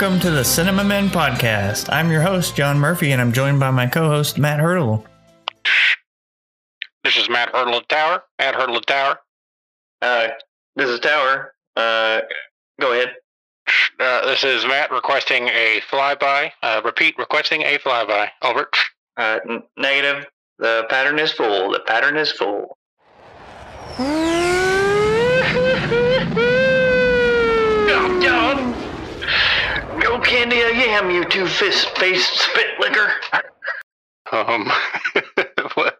Welcome to the Cinema Men Podcast. I'm your host, John Murphy, and I'm joined by my co host, Matt Hurdle. This is Matt Hurdle at Tower. Matt Hurdle at Tower. Uh, this is Tower. Uh, go ahead. Uh, this is Matt requesting a flyby. Uh, repeat, requesting a flyby. Over. Uh, n- negative. The pattern is full. The pattern is full. Go, John. Go candy a yam, you two fist faced spit licker. Um, what,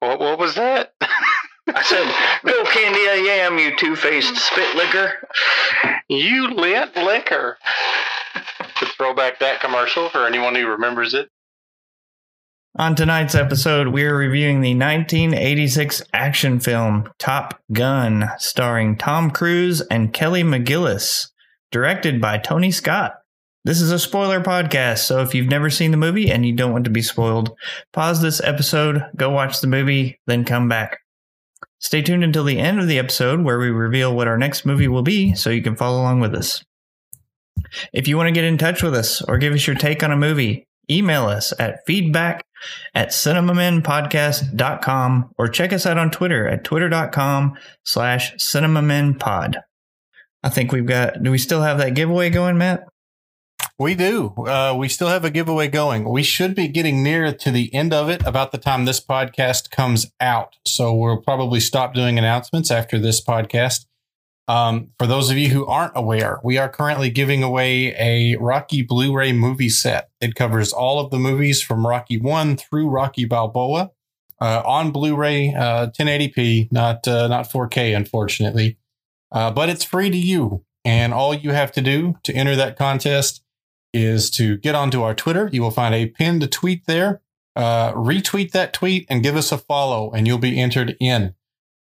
what, what was that? I said, go candy a yam, you two faced spit licker. you lit liquor. To throw back that commercial for anyone who remembers it. On tonight's episode, we're reviewing the 1986 action film Top Gun, starring Tom Cruise and Kelly McGillis, directed by Tony Scott. This is a spoiler podcast, so if you've never seen the movie and you don't want to be spoiled, pause this episode, go watch the movie, then come back. Stay tuned until the end of the episode where we reveal what our next movie will be so you can follow along with us. If you want to get in touch with us or give us your take on a movie, email us at feedback at cinemamenpodcast.com or check us out on Twitter at twitter.com slash cinemamenpod. I think we've got, do we still have that giveaway going, Matt? We do. Uh, we still have a giveaway going. We should be getting near to the end of it about the time this podcast comes out. So we'll probably stop doing announcements after this podcast. Um, for those of you who aren't aware, we are currently giving away a Rocky Blu ray movie set. It covers all of the movies from Rocky 1 through Rocky Balboa uh, on Blu ray, uh, 1080p, not, uh, not 4K, unfortunately. Uh, but it's free to you. And all you have to do to enter that contest is to get onto our Twitter. You will find a pinned tweet there. Uh, retweet that tweet and give us a follow, and you'll be entered in.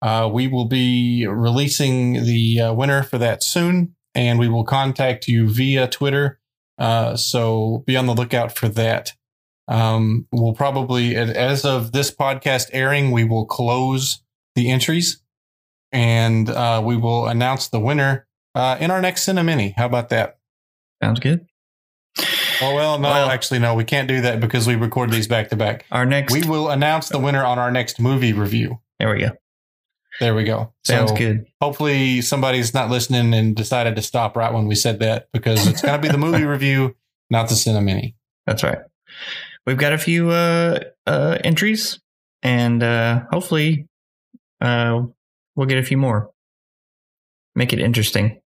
Uh, we will be releasing the uh, winner for that soon, and we will contact you via Twitter. Uh, so be on the lookout for that. Um, we'll probably, as of this podcast airing, we will close the entries and uh, we will announce the winner uh, in our next Cinemini. How about that? Sounds good. Oh well, no, Well- actually, no, we can't do that because we record these back to back. Our next, We will announce the winner on our next movie review. there we go. There we go. Sounds So good. Hopefully, somebody's not listening and decided to stop right when we said that because it's going to be the movie review, not the Cinemini. That's right. We've got a few uh, uh, entries, and uh, hopefully, uh, we'll get a few more. Make it interesting.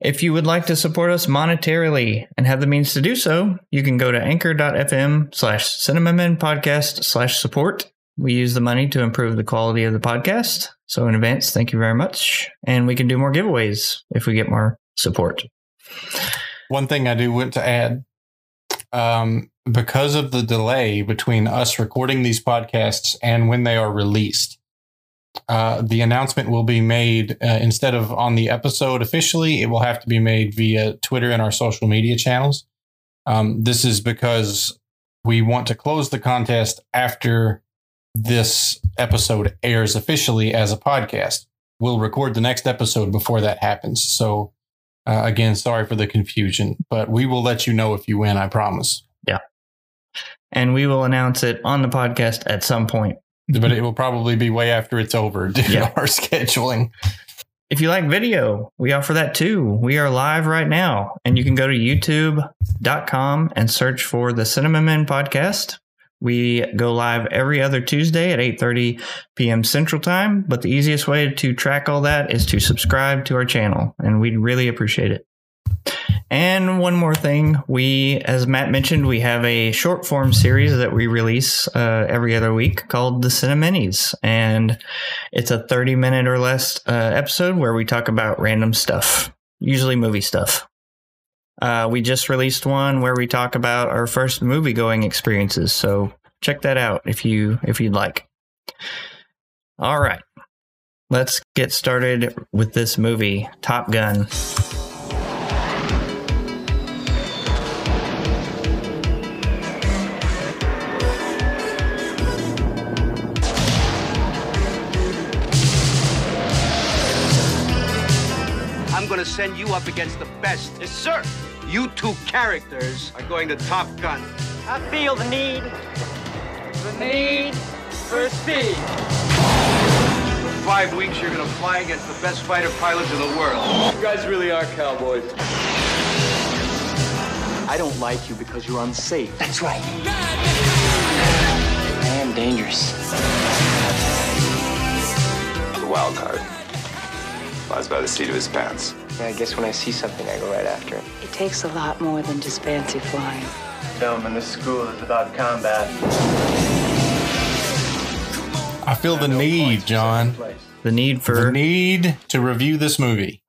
If you would like to support us monetarily and have the means to do so, you can go to anchor.fm slash cinemamen podcast slash support. We use the money to improve the quality of the podcast. So in advance, thank you very much. And we can do more giveaways if we get more support. One thing I do want to add um, because of the delay between us recording these podcasts and when they are released, uh, the announcement will be made uh, instead of on the episode officially, it will have to be made via Twitter and our social media channels. Um, this is because we want to close the contest after this episode airs officially as a podcast. We'll record the next episode before that happens. So, uh, again, sorry for the confusion, but we will let you know if you win, I promise. Yeah. And we will announce it on the podcast at some point. But it will probably be way after it's over due Yeah. to our scheduling. If you like video, we offer that too. We are live right now, and you can go to youtube.com and search for the Cinema Men podcast. We go live every other Tuesday at 8:30 p.m. Central Time, but the easiest way to track all that is to subscribe to our channel, and we'd really appreciate it. And one more thing, we, as Matt mentioned, we have a short form series that we release uh, every other week called the Cineminis, and it's a 30 minute or less uh, episode where we talk about random stuff, usually movie stuff. Uh, we just released one where we talk about our first movie going experiences, so check that out if you if you'd like. All right, let's get started with this movie, Top Gun. Send you up against the best. Yes, sir. You two characters are going to Top Gun. I feel the need, the need for speed. For five weeks, you're going to fly against the best fighter pilots in the world. You guys really are cowboys. I don't like you because you're unsafe. That's right. I am dangerous. The wild card lies by the seat of his pants. Yeah, I guess when I see something, I go right after it. It takes a lot more than just fancy flying. Gentlemen, this school is about combat. I feel the need, John. The need for The need to review this movie.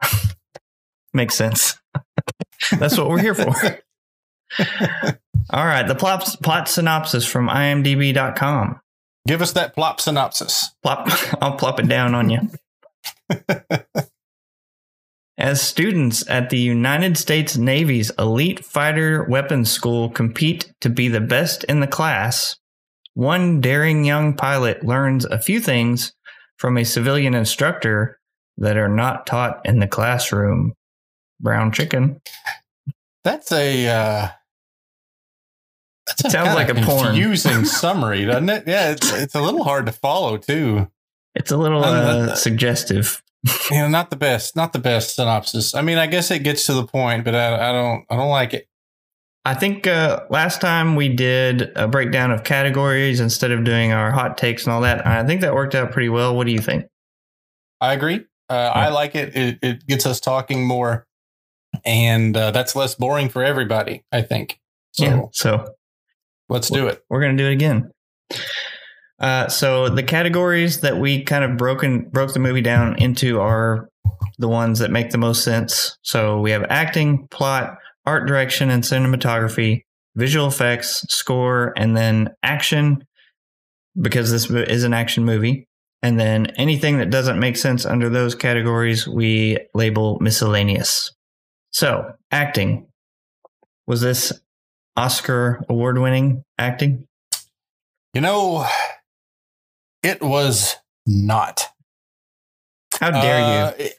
makes sense. That's what we're here for. All right, the plot, plot synopsis from imdb.com. Give us that plot synopsis. Plop, I'll plop it down on you. As students at the United States Navy's elite fighter weapons school compete to be the best in the class, one daring young pilot learns a few things from a civilian instructor that are not taught in the classroom. Brown chicken. That's a uh that's It sounds like a porn. confusing summary, doesn't it? Yeah, it's it's a little hard to follow too. It's a little uh, suggestive. You know, not the best, not the best synopsis. I mean, I guess it gets to the point, but I, I don't, I don't like it. I think uh, last time we did a breakdown of categories instead of doing our hot takes and all that. I think that worked out pretty well. What do you think? I agree. Uh, I like it. it. It gets us talking more, and uh, that's less boring for everybody. I think. So yeah. So let's do it. we're going to do it again. Uh, so the categories that we kind of broken broke the movie down into are the ones that make the most sense. So we have acting, plot, art direction, and cinematography, visual effects, score, and then action, because this is an action movie. And then anything that doesn't make sense under those categories, we label miscellaneous. So acting. Was this Oscar award winning acting? You know, it was not. How dare Uh, it-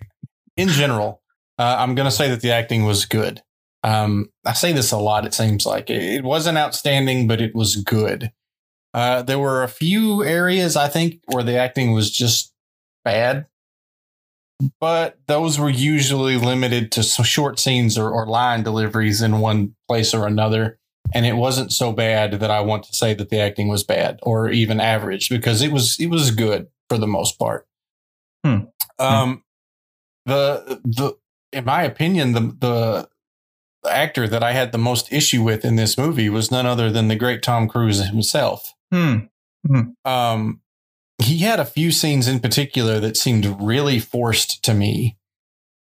In general, uh, I'm going to say that the acting was good. Um, I say this a lot. It seems like it, wasn't outstanding, but it was good. Uh, there were a few areas I think where the acting was just bad, but those were usually limited to some short scenes or, or line deliveries in one place or another. And it wasn't so bad that I want to say that the acting was bad or even average because it was it was good for the most part. Hmm. Um, the the in my opinion the the actor that I had the most issue with in this movie was none other than the great Tom Cruise himself. Hmm. Um, he had a few scenes in particular that seemed really forced to me.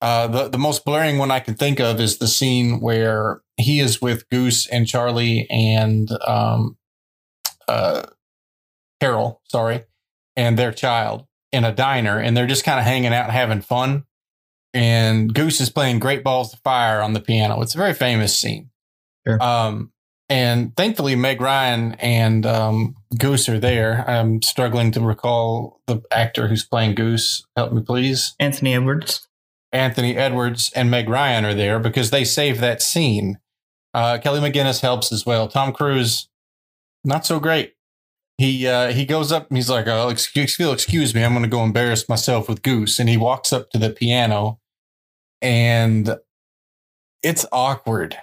Uh, the the most blaring one I can think of is the scene where he is with Goose and Charlie and um, uh, Carol, sorry, and their child in a diner, and they're just kind of hanging out having fun. And Goose is playing Great Balls of Fire on the piano. It's a very famous scene. Sure. Um, and thankfully, Meg Ryan and um, Goose are there. I'm struggling to recall the actor who's playing Goose. Help me, please. Anthony Edwards. Anthony Edwards and Meg Ryan are there because they save that scene. Uh, Kelly McGinnis helps as well. Tom Cruise, not so great. He uh, he goes up and he's like, oh, excuse, excuse me, I'm going to go embarrass myself with Goose. And he walks up to the piano and it's awkward.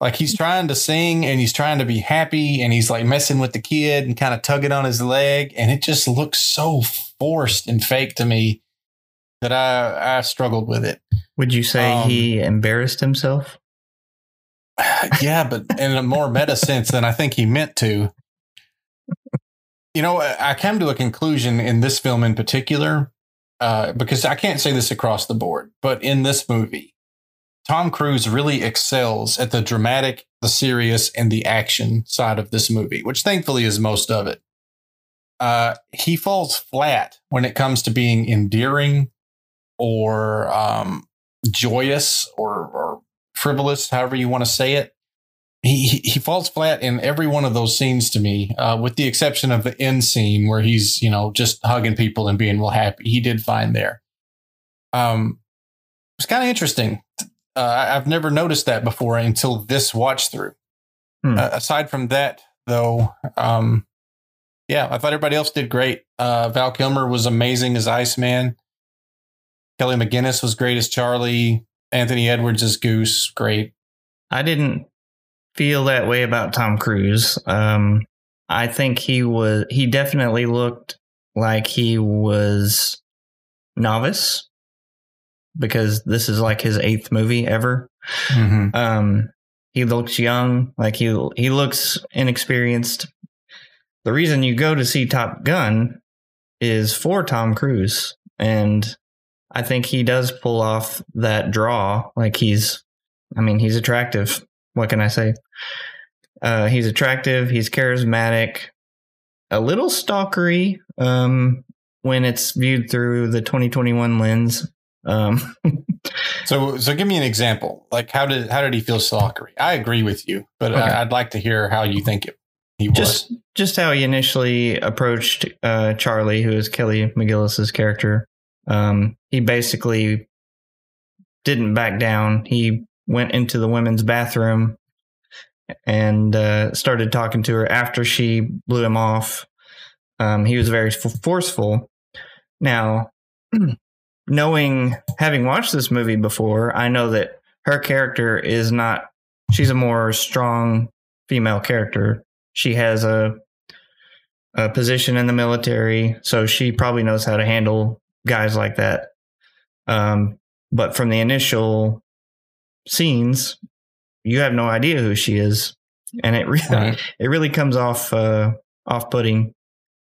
Like he's trying to sing and he's trying to be happy and he's like messing with the kid and kind of tugging on his leg. And it just looks so forced and fake to me that I, I struggled with it. Would you say Um, he embarrassed himself? yeah, but in a more meta sense than I think he meant to. You know, I came to a conclusion in this film in particular, uh, because I can't say this across the board, but in this movie, Tom Cruise really excels at the dramatic, the serious, and the action side of this movie, which thankfully is most of it. Uh, he falls flat when it comes to being endearing or um, joyous or, or frivolous, however you want to say it. He, he falls flat in every one of those scenes to me, uh, with the exception of the end scene where he's you know just hugging people and being real happy. He did fine there. Um, was kind of interesting. Uh, I've never noticed that before until this watch through. Hmm. Uh, aside from that, though, um, yeah, I thought everybody else did great. Uh, Val Kilmer was amazing as Iceman. Kelly McGinnis was great as Charlie. Anthony Edwards as Goose, great. I didn't feel that way about Tom Cruise. Um, I think he was he definitely looked like he was novice because this is like his eighth movie ever. Mm-hmm. Um, he looks young, like he he looks inexperienced. The reason you go to see Top Gun is for Tom Cruise, and I think he does pull off that draw. Like he's, I mean, he's attractive. What can I say? Uh, he's attractive. He's charismatic. A little stalkery um, when it's viewed through the 2021 lens. Um, So, so give me an example. Like, how did how did he feel stalkery? I agree with you, but Okay. I, I'd like to hear how you think it, he was. just just how he initially approached uh, Charlie, who is Kelly McGillis's character. Um, he basically didn't back down. He went into the women's bathroom and uh, started talking to her after she blew him off. Um, he was very f- forceful. Now, knowing having watched this movie before, I know that her character is not. She's a more strong female character. She has a a position in the military, so she probably knows how to handle guys like that. Um, but from the initial scenes, you have no idea who she is, and it really Right. it really comes off uh, off putting.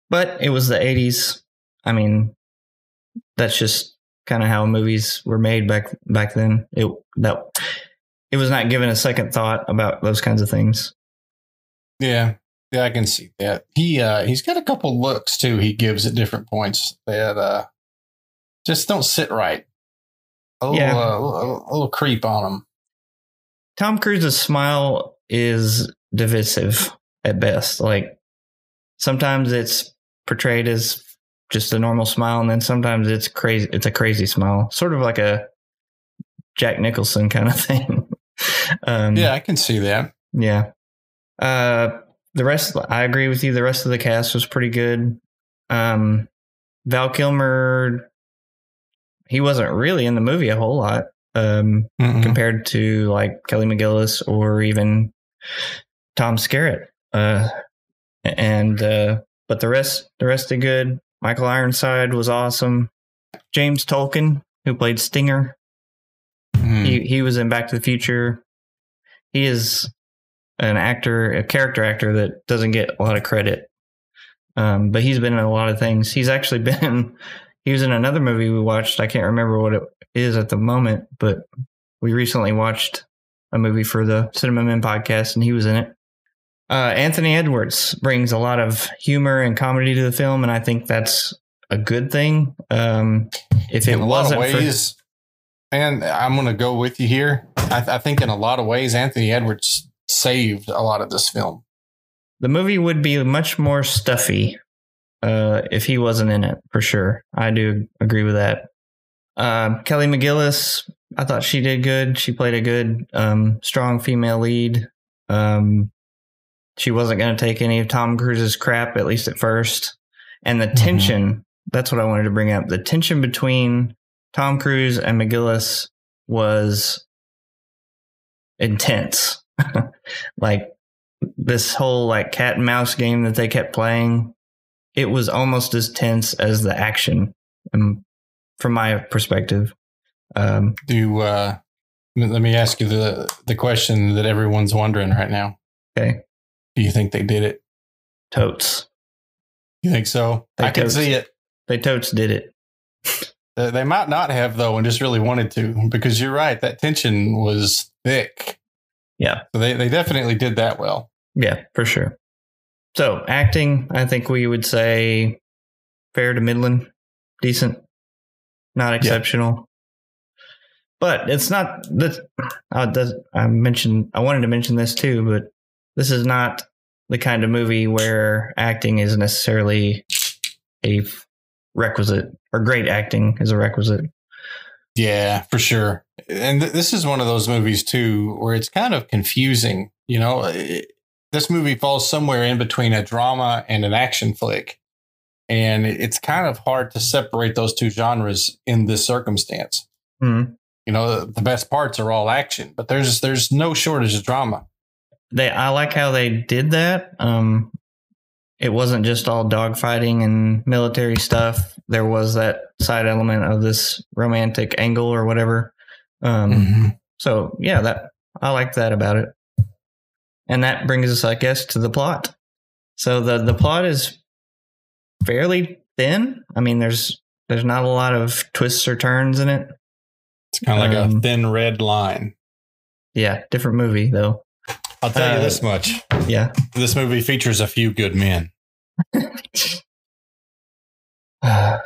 But it was the '80s. I mean, that's just kind of how movies were made back back then. It that it was not given a second thought about those kinds of things. Yeah, yeah, I can see that. He uh he's got a couple looks too. He gives at different points that uh just don't sit right. A little, Yeah. uh, a little, a little creep on them. Tom Cruise's smile is divisive at best. Like sometimes it's portrayed as just a normal smile, and then sometimes it's crazy. It's a crazy smile, sort of like a Jack Nicholson kind of thing. um, Yeah, I can see that. yeah. Uh, the rest, I agree with you. The rest of the cast was pretty good. Um, Val Kilmer, he wasn't really in the movie a whole lot. Um, Mhm. compared to like Kelly McGillis or even Tom Skerritt. Uh, and uh, but the rest, the rest did good. Michael Ironside was awesome. James Tolkan, who played Stinger, Mhm. he he was in Back to the Future. He is an actor, a character actor that doesn't get a lot of credit. Um, but he's been in a lot of things. He's actually been. He was in another movie we watched. I can't remember what it is at the moment, but we recently watched a movie for the Cinema Men podcast, and he was in it. Uh, Anthony Edwards brings a lot of humor and comedy to the film, and I think that's a good thing. Um, if it in a lot of wasn't for ways, and I'm going to go with you here. I, I think in a lot of ways, Anthony Edwards saved a lot of this film. the movie would be much more stuffy uh, if he wasn't in it for sure. I do agree with that. Um, Kelly McGillis, I thought she did good. She played a good, um, strong female lead. Um, she wasn't going to take any of Tom Cruise's crap, at least at first. And the tension, that's what I wanted to bring up. The tension between Tom Cruise and McGillis was intense. like this whole like cat and mouse game that they kept playing, it was almost as tense as the action, um, from my perspective. Um, Do uh, let me ask you the the question that everyone's wondering right now. okay, Do you think they did it? totes. You think so? They I can totes. see it. They totes did it. They they might not have though, and just really wanted to, because you're right. That tension was thick. Yeah. So they they definitely did that well. Yeah, for sure. So acting, I think we would say fair to Midland, decent, not exceptional. But it's not that uh, I mentioned. I wanted to mention this too, but this is not the kind of movie where acting is necessarily a requisite or great acting is a requisite. Yeah, for sure. And th- this is one of those movies too where it's kind of confusing. You know, it, this movie falls somewhere in between a drama and an action flick, and it's kind of hard to separate those two genres in this circumstance. Mhm. You know, the best parts are all action, but there's there's no shortage of drama. They I like how they did that. Um, it wasn't just all dogfighting and military stuff. There was that side element of this romantic angle or whatever. Um, So yeah, that I like that about it. And that brings us, I guess, to the plot. So the the plot is fairly thin. I mean, there's there's not a lot of twists or turns in it. It's kind of like a Um, thin red line. Yeah, different movie though. I'll tell uh, you this much: Yeah. this movie features a few good men. I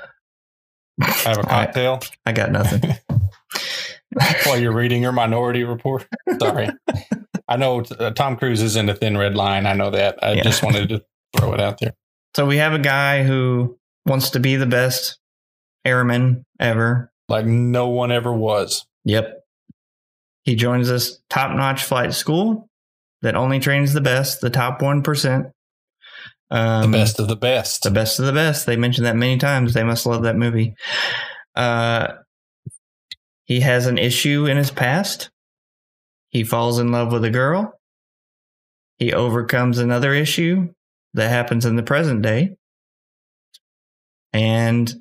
Have a cocktail I got nothing. while you're reading your Minority Report. Sorry, I know uh, Tom Cruise is in the thin red line. I know that. I Yeah. just wanted to throw it out there. So we have a guy who wants to be the best airman ever. Like no one ever was. Yep. He joins this top notch flight school that only trains the best, the top 1%. The Um, best of the best. The best of the best. They mentioned that many times. They must love that movie. Uh, he has an issue in his past. He falls in love with a girl. He overcomes another issue that happens in the present day. And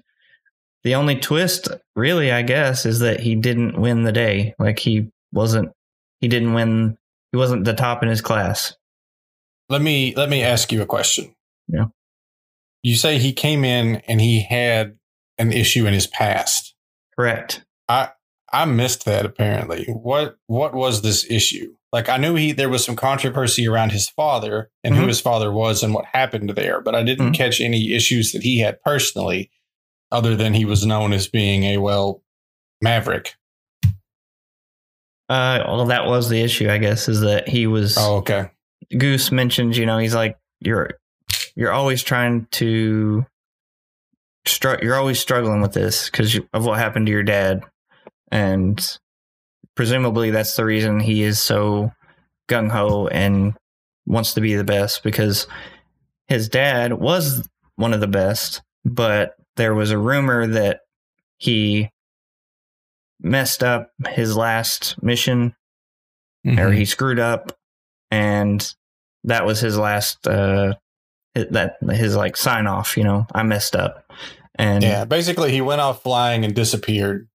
the only twist, really, I guess, is that he didn't win the day. Like he wasn't, he didn't win, he wasn't the top in his class. let me let me ask you a question. Yeah. You say he came in and he had an issue in his past. Correct. I I missed that apparently. What what was this issue? Like I knew he there was some controversy around his father and who Mhm. his father was and what happened there, but I didn't Mhm. catch any issues that he had personally other than he was known as being a well maverick. Uh, well, that was the issue, I guess, is that he was. Oh, okay. Goose mentions, you know, he's like, you're, you're always trying to, str- you're always struggling with this because of what happened to your dad, and presumably that's the reason he is so gung ho and wants to be the best because his dad was one of the best, but there was a rumor that he messed up his last mission or Mhm. he screwed up and that was his last uh that his like sign off you know i messed up and Yeah, basically he went off flying and disappeared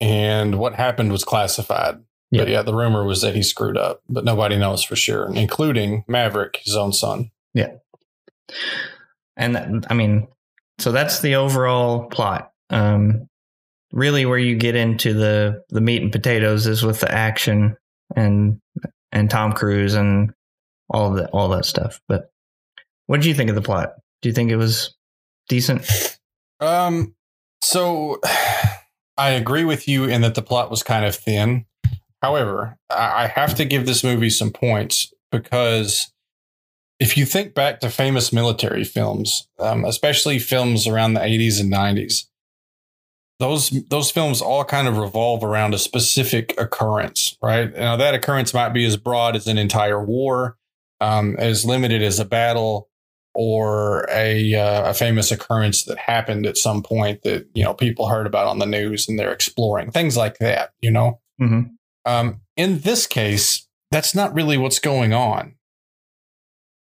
and what happened was classified. But Yeah. the rumor was that he screwed up, but nobody knows for sure, including Maverick, his own son. Yeah. And that, i mean so that's the overall plot um really where you get into the the meat and potatoes is with the action and and tom cruise and all that all that stuff but what did you think of the plot do you think it was decent Um, so I agree with you in that the plot was kind of thin. However, I have to give this movie some points because if you think back to famous military films, um, especially films around the 80s and 90s, those those films all kind of revolve around a specific occurrence, right? Now that occurrence might be as broad as an entire war, um, as limited as a battle, or a uh, a famous occurrence that happened at some point that you know people heard about on the news and they're exploring things like that. You know, Mhm. um, in this case, that's not really what's going on.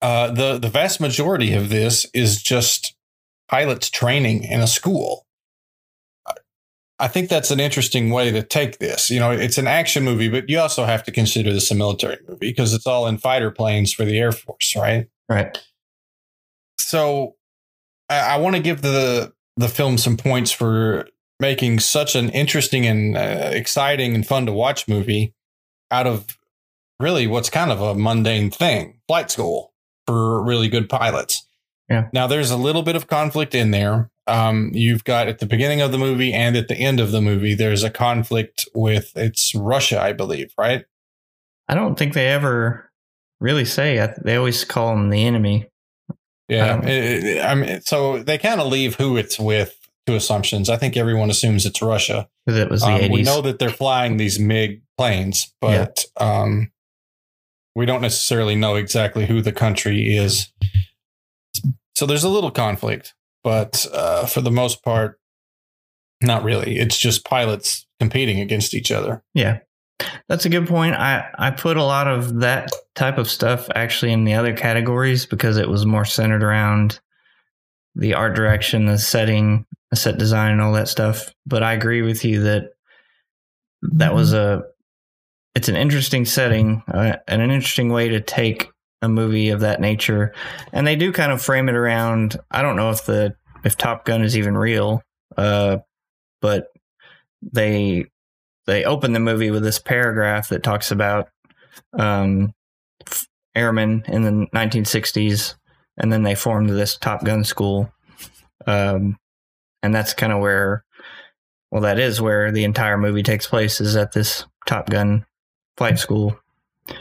Uh, the the vast majority of this is just pilots training in a school. I think that's an interesting way to take this. You know, it's an action movie, but you also have to consider this a military movie because it's all in fighter planes for the Air Force, right? right so I, I want to give the the film some points for making such an interesting and uh, exciting and fun to watch movie out of really what's kind of a mundane thing flight school for really good pilots Yeah. now there's a little bit of conflict in there um, you've got at the beginning of the movie and at the end of the movie there's a conflict with it's russia i believe right I don't think they ever really say. I, they always call them the enemy. Yeah, Um, it- it- I mean, so they kind of leave who it's with to assumptions. I think everyone assumes it's Russia. It was the Um, 80s. we know that they're flying these MiG planes, but um, we don't necessarily know exactly who the country is. So there's a little conflict, but uh, for the most part, not really. It's just pilots competing against each other. Yeah. That's a good point. I, I put a lot of that type of stuff actually in the other categories because it was more centered around the art direction, the setting, the set design, and all that stuff. But I agree with you that that was a it's an interesting setting uh, and an interesting way to take a movie of that nature. And they do kind of frame it around. I don't know if the if Top Gun is even real, uh, but they they open the movie with this paragraph that talks about um, airmen in the 1960s, and then they formed this Top Gun school, um, and that's kind of where, well, that is where the entire movie takes place is at this Top Gun flight school.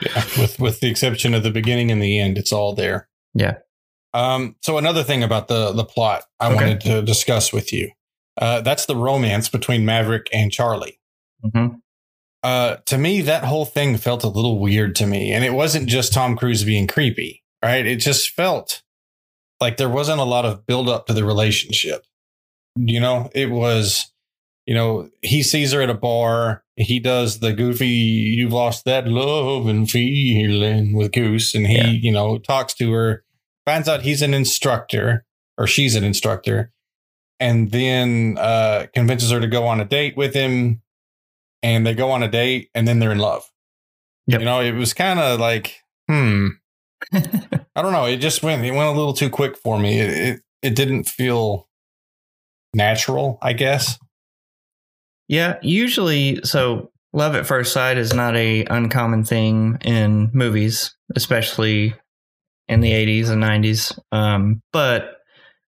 Yeah, with with the exception of the beginning and the end, it's all there. Yeah. Um. So another thing about the the plot I Okay. wanted to discuss with you, uh, that's the romance between Maverick and Charlie. Mm-hmm. Uh, to me, that whole thing felt a little weird to me, and it wasn't just Tom Cruise being creepy, right? It just felt like there wasn't a lot of build up to the relationship. You know, it was, you know, he sees her at a bar. He does the goofy, you've lost that love and feeling with Goose. And he, Yeah. you know, talks to her, finds out he's an instructor or she's an instructor, and then uh, convinces her to go on a date with him. And they go on a date and then they're in love. Yep. You know, it was kind of like, hmm, I don't know. It just went, it went a little too quick for me. It, it, it didn't feel natural, I guess. Yeah, usually so love at first sight is not a uncommon thing in movies, especially in the 80s and 90s. Um, but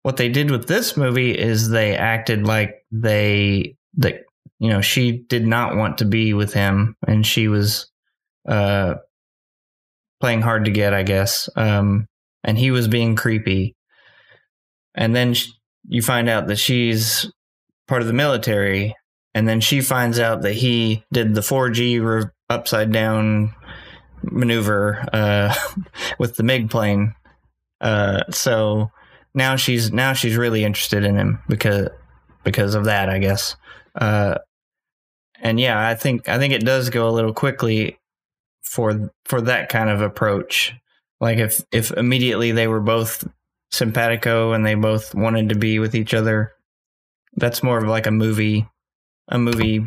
what they did with this movie is they acted like they that you know, she did not want to be with him and she was uh playing hard to get, I guess. Um and he was being creepy. And then sh- you find out that she's part of the military and then she finds out that he did the 4G re- upside down maneuver uh, with the MiG plane. Uh, so now she's now she's really interested in him because because of that, I guess. Uh, and yeah, I think I think it does go a little quickly for for that kind of approach. Like if if immediately they were both simpatico and they both wanted to be with each other, that's more of like a movie a movie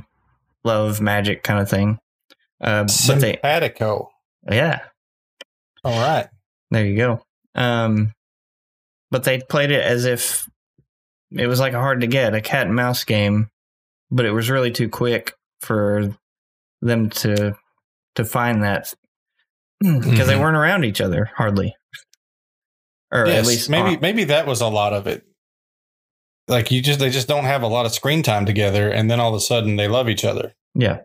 love magic kind of thing. Uh, but they, Simpatico. yeah, All right. there you go. Um, but they played it as if it was like a hard to get a cat and mouse game, but it was really too quick for them to to find that because they Mhm. weren't around each other hardly, or Yes, at least maybe on- maybe that was a lot of it. Like you just they just don't have a lot of screen time together, and then all of a sudden they love each other. Yeah.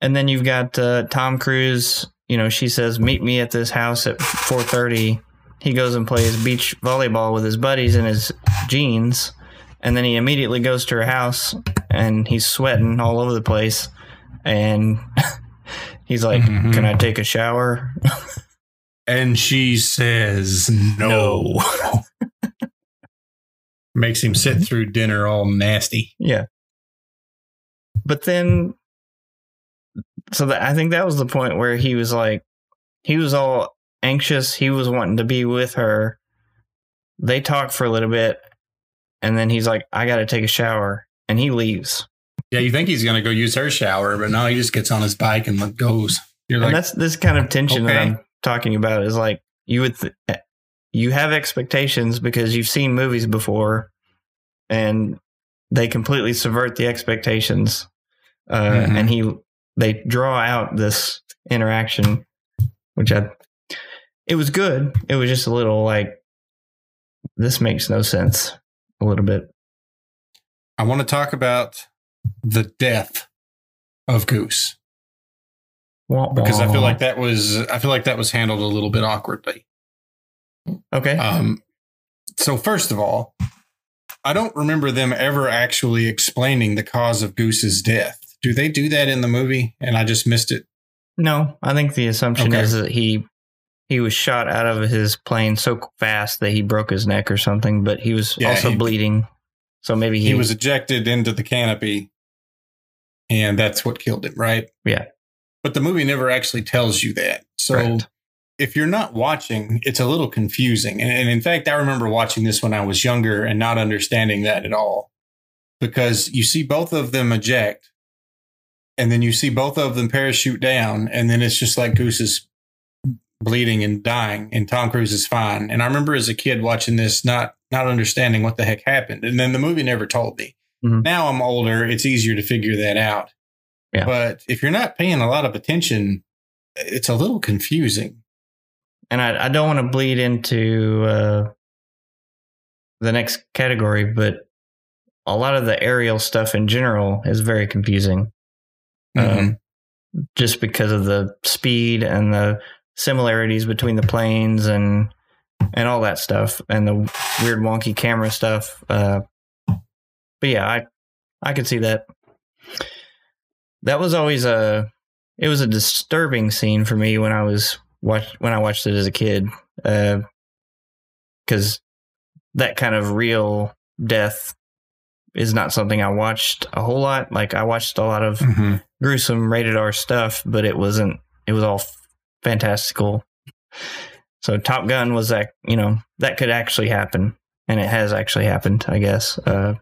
And then you've got uh, Tom Cruise. You know, she says, "Meet me at this house at 4:30." He goes and plays beach volleyball with his buddies in his jeans, and then he immediately goes to her house and he's sweating all over the place. And he's like, Mhm. "Can I take a shower?" And she says no. Makes him sit through dinner all nasty. Yeah. But then, so that I think that was the point where he was like, he was all anxious. He was wanting to be with her. They talk for a little bit, and then he's like, I got to take a shower. And he leaves. Yeah, you think he's gonna go use her shower, but no, he just gets on his bike and goes. You're and like, that's this kind of tension that. I'm talking about is like, you would, th- you have expectations because you've seen movies before, and they completely subvert the expectations. Uh, Mhm. And he, they draw out this interaction, which I, it was good. It was just a little like, this makes no sense. A little bit. I want to talk about the death of Goose Well, because I feel like that was I feel like that was handled a little bit awkwardly. okay, Um, so first of all, I don't remember them ever actually explaining the cause of Goose's death. Do they do that in the movie? And I just missed it. No, I think the assumption Okay. is that he he was shot out of his plane so fast that he broke his neck or something, but he was Yeah, also he- bleeding. So maybe he, He was ejected into the canopy, and that's what killed him, right? Yeah. But the movie never actually tells you that. So Correct. if you're not watching, it's a little confusing. And, and in fact, I remember watching this when I was younger and not understanding that at all. Because you see both of them eject, and then you see both of them parachute down, and then it's just like Goose is bleeding and dying, and Tom Cruise is fine. And I remember as a kid watching this, not not understanding what the heck happened, and then the movie never told me. Mhm. Now I'm older; it's easier to figure that out. Yeah. But if you're not paying a lot of attention, it's a little confusing. and I, I don't want to bleed into uh, the next category, but a lot of the aerial stuff in general is very confusing. Mm-hmm. Um, just because of the speed and the similarities between the planes and and all that stuff and the weird wonky camera stuff. Uh, but yeah, I I could see that. That was always a it was a disturbing scene for me when I was watch when I watched it as a kid, because that kind of real death is not something I watched a whole lot. Like I watched a lot of Mhm. gruesome rated R stuff, but it wasn't. It was all fantastical. So Top Gun was that you know that could actually happen, and it has actually happened. I guess. Uh,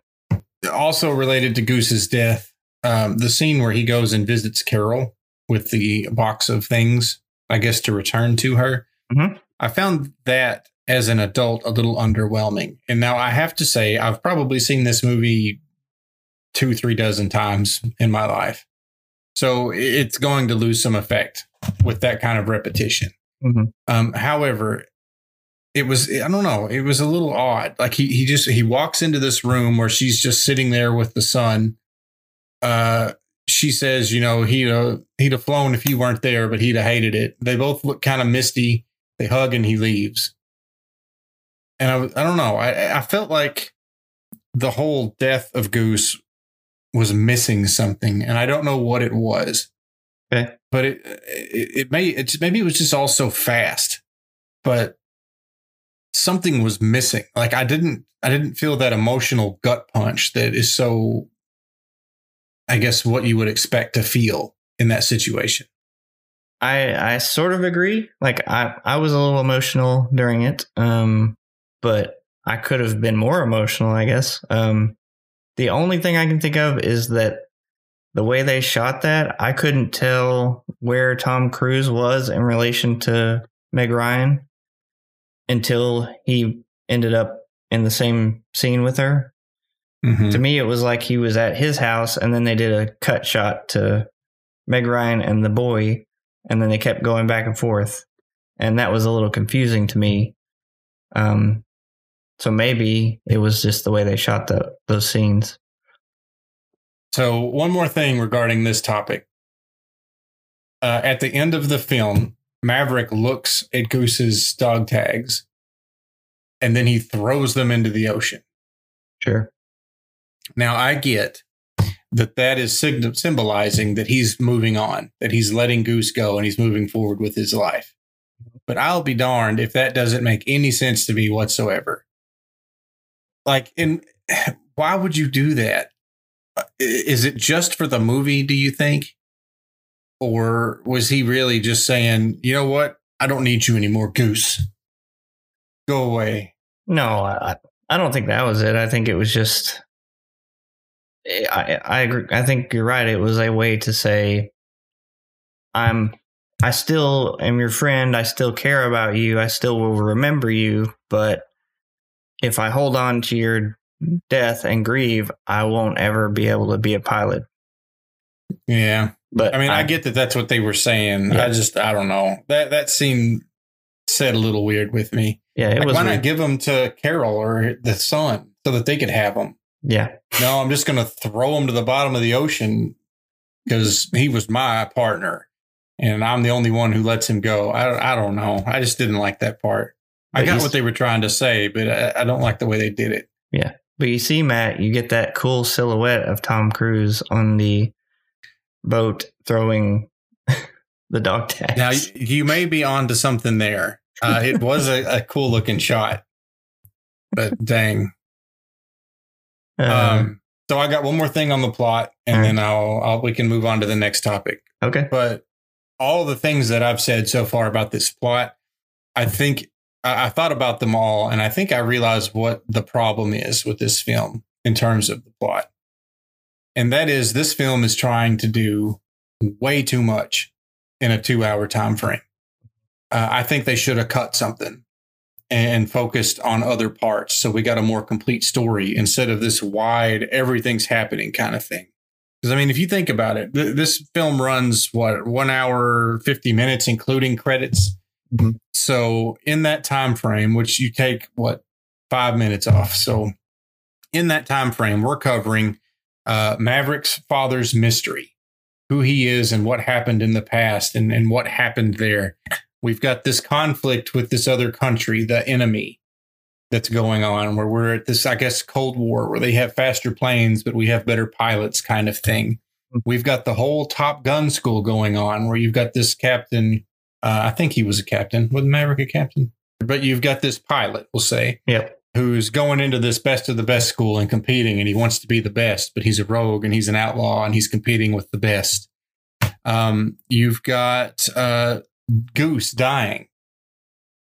Also related to Goose's death, um, the scene where he goes and visits Carol with the box of things, I guess, to return to her. Mhm. I found that as an adult a little underwhelming. And now I have to say, I've probably seen this movie two, three dozen times in my life. So it's going to lose some effect with that kind of repetition. Mhm. Um, however, it was I don't know, it was a little odd. Like he he just he walks into this room where she's just sitting there with the son. Uh she says, you know, he'd uh, he'd have flown if you weren't there, but he'd have hated it. They both look kind of misty. They hug and he leaves. And I I don't know. I, I felt like the whole death of Goose was missing something, and I don't know what it was. Okay. But it it, it may it's maybe it was just all so fast, but something was missing. Like I didn't I didn't feel that emotional gut punch that is so. I guess what you would expect to feel in that situation. I I sort of agree. Like I I was a little emotional during it, um, but I could have been more emotional. I guess. Um, the only thing I can think of is that the way they shot that, I couldn't tell where Tom Cruise was in relation to Meg Ryan until he ended up in the same scene with her. Mm-hmm. To me, it was like he was at his house, and then they did a cut shot to Meg Ryan and the boy, and then they kept going back and forth, and that was a little confusing to me. Um, so maybe it was just the way they shot the those scenes. So, one more thing regarding this topic. Uh, at the end of the film, Maverick looks at Goose's dog tags and then he throws them into the ocean. Sure. Now, I get that that is symbolizing that he's moving on, that he's letting Goose go and he's moving forward with his life. But I'll be darned if that doesn't make any sense to me whatsoever. Like, and why would you do that? Uh, it just for the movie, do you think? Or was he really just saying, you know what? I don't need you anymore, Goose. Go away. No, I I don't think that was it. I think it was just. I I agree. I think you're right. It was a way to say, I'm. I still am your friend. I still care about you. I still will remember you. But if I hold on to your death and grieve, I won't ever be able to be a pilot. Yeah. But I mean, I, get that that's what they were saying. Yeah. I just, I don't know. That that scene said a little weird with me. Yeah, it Like, was. why weird. not give them to Carol or the son so that they could have them? yeah, No, I'm just going to throw him to the bottom of the ocean because he was my partner, and I'm the only one who lets him go. I I don't know. I just didn't like that part. I got what they were trying to say, but I, I don't like the way they did it. Yeah. But you see, Matt, you get that cool silhouette of Tom Cruise on the boat throwing the dog tags. Now you may be onto something there. Uh, it was a, a cool looking shot, but dang. Um, Um, so I got one more thing on the plot, and right. then I'll, I'll we can move on to the next topic. okay. But all the things that I've said so far about this plot, I think I, I thought about them all, and I think I realized what the problem is with this film in terms of the plot, and that is this film is trying to do way too much in a two-hour time frame. Uh, I think they should have cut something and focused on other parts, so we got a more complete story instead of this wide everything's happening kind of thing. Because I mean, if you think about it, th- this film runs what one hour fifty minutes, including credits. Mhm. So in that time frame, which you take what five minutes off, so in that time frame, we're covering uh, Maverick's father's mystery, who he is, and what happened in the past, and and what happened there. We've got this conflict with this other country, the enemy, that's going on where we're at this, I guess, Cold War where they have faster planes, but we have better pilots kind of thing. We've got the whole Top Gun school going on where you've got this captain. Uh, I think he was a captain. Was Maverick a captain? But you've got this pilot, we'll say, Yep. who's going into this best of the best school and competing, and he wants to be the best, but he's a rogue and he's an outlaw and he's competing with the best. Um, you've got uh, Goose dying.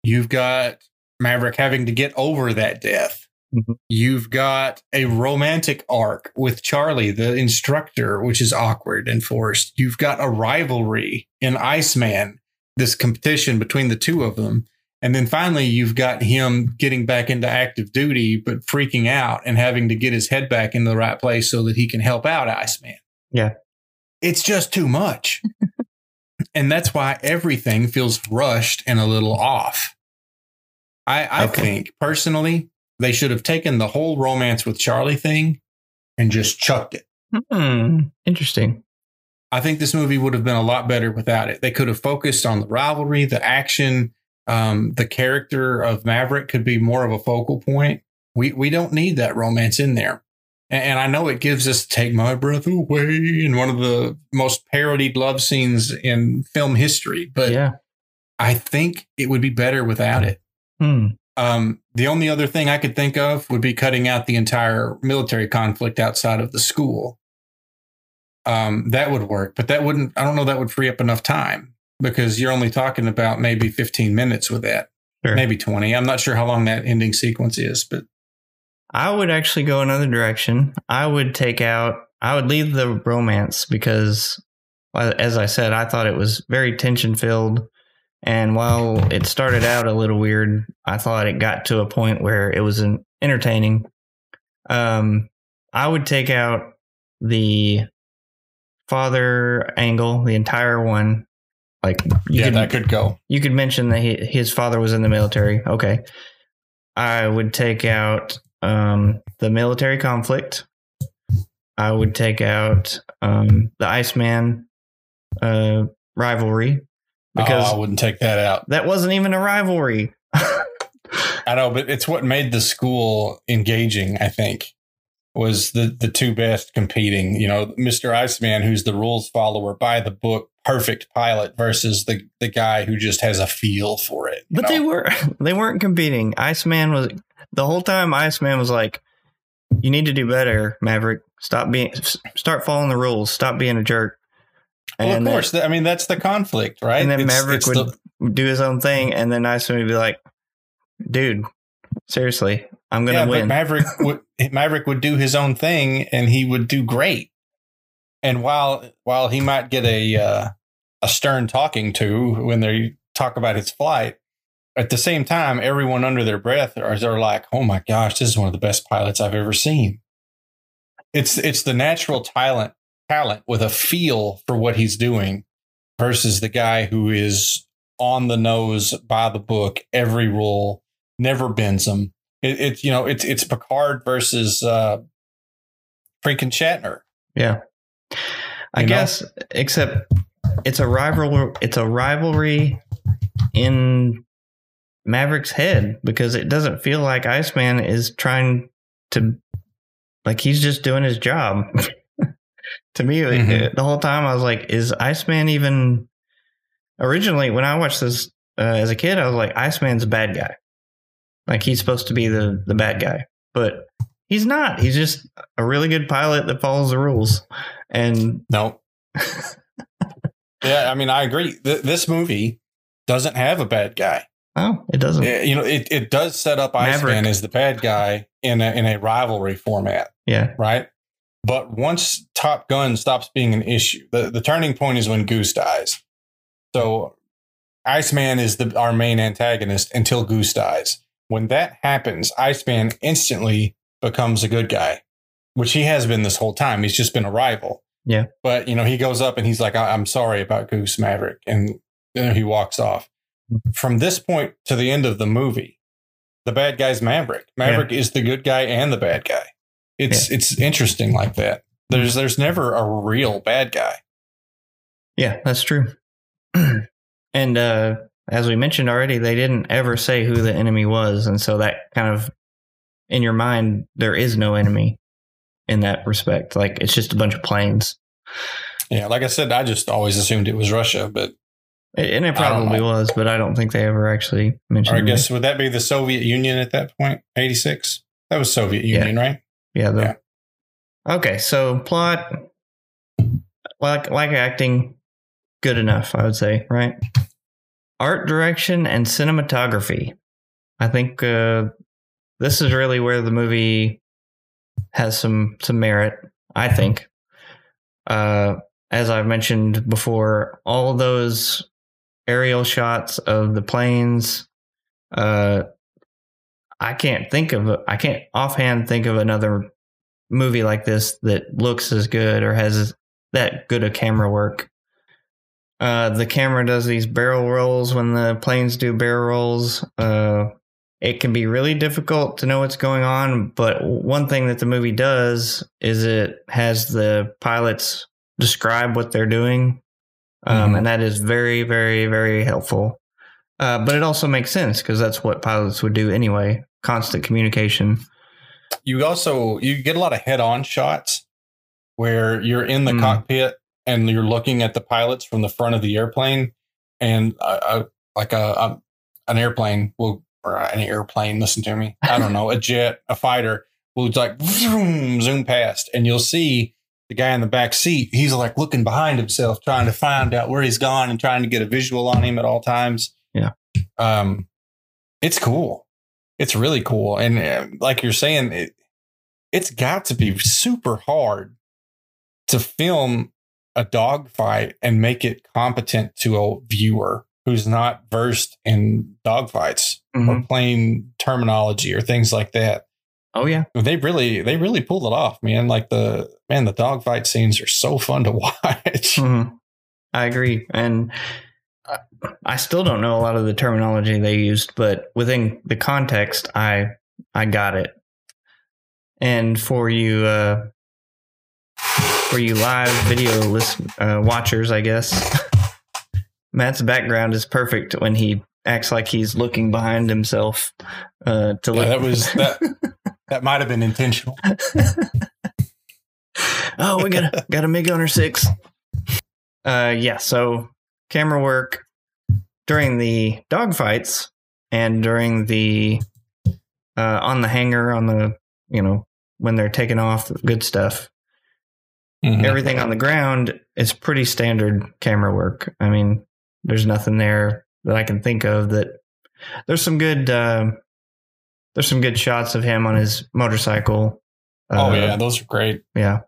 You've got Maverick having to get over that death. Mhm. You've got a romantic arc with Charlie, the instructor, which is awkward and forced. You've got a rivalry in Iceman, this competition between the two of them. And then finally, you've got him getting back into active duty, but freaking out and having to get his head back into the right place so that he can help out Iceman. Yeah. It's just too much. and that's why everything feels rushed and a little off. I, I Okay. think personally, they should have taken the whole romance with Charlie thing and just chucked it. Hmm. Interesting. I think this movie would have been a lot better without it. They could have focused on the rivalry, the action, um, the character of Maverick could be more of a focal point. We we don't need that romance in there. And, and I know it gives us "Take My Breath Away" in one of the most parodied love scenes in film history, but yeah. I think it would be better without it. Hmm. Um, the only other thing I could think of would be cutting out the entire military conflict outside of the school. Um, that would work, but that wouldn't, I don't know, that would free up enough time because you're only talking about maybe 15 minutes with that, Sure. maybe 20. I'm not sure how long that ending sequence is, but I would actually go another direction. I would take out, I would leave the romance because, as I said, I thought it was very tension filled. And while it started out a little weird, I thought it got to a point where it was entertaining. Um, I would take out the father angle, the entire one. Like you yeah, could, that could go. you could mention that he, his father was in the military. Okay. I would take out um, the military conflict. I would take out um, the Iceman uh, rivalry because oh, I wouldn't take that out. that wasn't even a rivalry. I know, but it's what made the school engaging, I think, was the the two best competing. You know, Mr. Iceman, who's the rules follower by the book, perfect pilot, versus the the guy who just has a feel for it. But they were they weren't competing. Iceman was the whole time. Iceman was like, "You need to do better, Maverick. Stop being, start following the rules. Stop being a jerk." Well, of And then- course. I mean, that's the conflict, right? and then It's- Maverick it's would the- do his own thing, and then Iceman would be like, "Dude, seriously, I'm gonna yeah, but win." Maverick would Maverick would do his own thing, and he would do great. And while while he might get a uh, a stern talking to when they talk about his flight, at the same time, everyone under their breath are, are like, "Oh my gosh, this is one of the best pilots I've ever seen." It's it's the natural talent talent with a feel for what he's doing versus the guy who is on the nose by the book, every rule, never bends them. It, it's you know it's it's Picard versus uh, freaking Shatner. yeah, I You know? guess. Except it's a rival. It's a rivalry in Maverick's head because it doesn't feel like Iceman is trying to like he's just doing his job. to me, Mhm. the whole time I was like, is Iceman even? Originally, when I watched this uh, as a kid, I was like, Iceman's a bad guy. Like he's supposed to be the the bad guy, but he's not. He's just a really good pilot that follows the rules. And No. yeah, I mean, I agree. Th- this movie doesn't have a bad guy. oh, it doesn't. Eh, You know, it, it does set up Iceman Maverick. as the bad guy in a, in a rivalry format, Yeah, right? But once Top Gun stops being an issue, the, the turning point is when Goose dies. So Iceman is the our main antagonist until Goose dies. When that happens, Iceman instantly becomes a good guy, which he has been this whole time. He's just been a rival. Yeah. But you know, he goes up and he's like, I- "I'm sorry about Goose Maverick," and then he walks off. From this point to the end of the movie, the bad guy's Maverick. Maverick is the good guy and the bad guy. It's it's interesting like that. There's there's never a real bad guy. yeah, that's true. and uh, as we mentioned already, they didn't ever say who the enemy was, and so that kind of in your mind there is no enemy in that respect. Like it's just a bunch of planes, Yeah, like I said, I just always assumed it was Russia, but and it probably was, but I don't think they ever actually mentioned. I guess would that be the Soviet Union at that point? Eighty six. That was Soviet Yeah. Union, right? Yeah. The, Yeah. Okay, so plot, like like acting, good enough, I would say, right? Art direction and cinematography. I think uh, this is really where the movie has some some merit. I think, uh, as I've mentioned before, all those aerial shots of the planes. Uh, I can't think of I can't offhand think of another movie like this that looks as good or has that good a camera work. Uh, the camera does these barrel rolls when the planes do barrel rolls. Uh, it can be really difficult to know what's going on, but one thing that the movie does is it has the pilots describe what they're doing, um, Mhm. and that is very, very, very helpful. Uh, but it also makes sense because that's what pilots would do anyway. Constant communication. You also you get a lot of head on shots where you're in the Mm. cockpit and you're looking at the pilots from the front of the airplane, and uh, uh, like a, a an airplane will or an airplane. Listen to me. I don't know a jet, a fighter will like zoom zoom past, and you'll see the guy in the back seat. He's like looking behind himself, trying to find out where he's gone and trying to get a visual on him at all times. Yeah. Um, it's cool. It's really cool, and uh, like you're saying, it, it's got to be super hard to film a dogfight and make it competent to a viewer who's not versed in dogfights or plane terminology or things like that. Oh yeah, They really, they really pulled it off, man. Like the man, the dogfight scenes are so fun to watch. Mhm. I agree, and I- I still don't know a lot of the terminology they used, but within the context, I I got it. And for you, uh, for you live video list uh, watchers, I guess Matt's background is perfect when he acts like he's looking behind himself uh, to look. Yeah, that was that. that might have been intentional. oh, we got a, got a MiG owner six. Uh, yeah. So camera work during the dogfights and during the uh, on the hangar on the you know when they're taking off good stuff. Mhm. Everything on the ground is pretty standard camera work. I mean, there's nothing there that I can think of that. There's some good. Uh, there's some good shots of him on his motorcycle. oh Uh, yeah, those are great. yeah.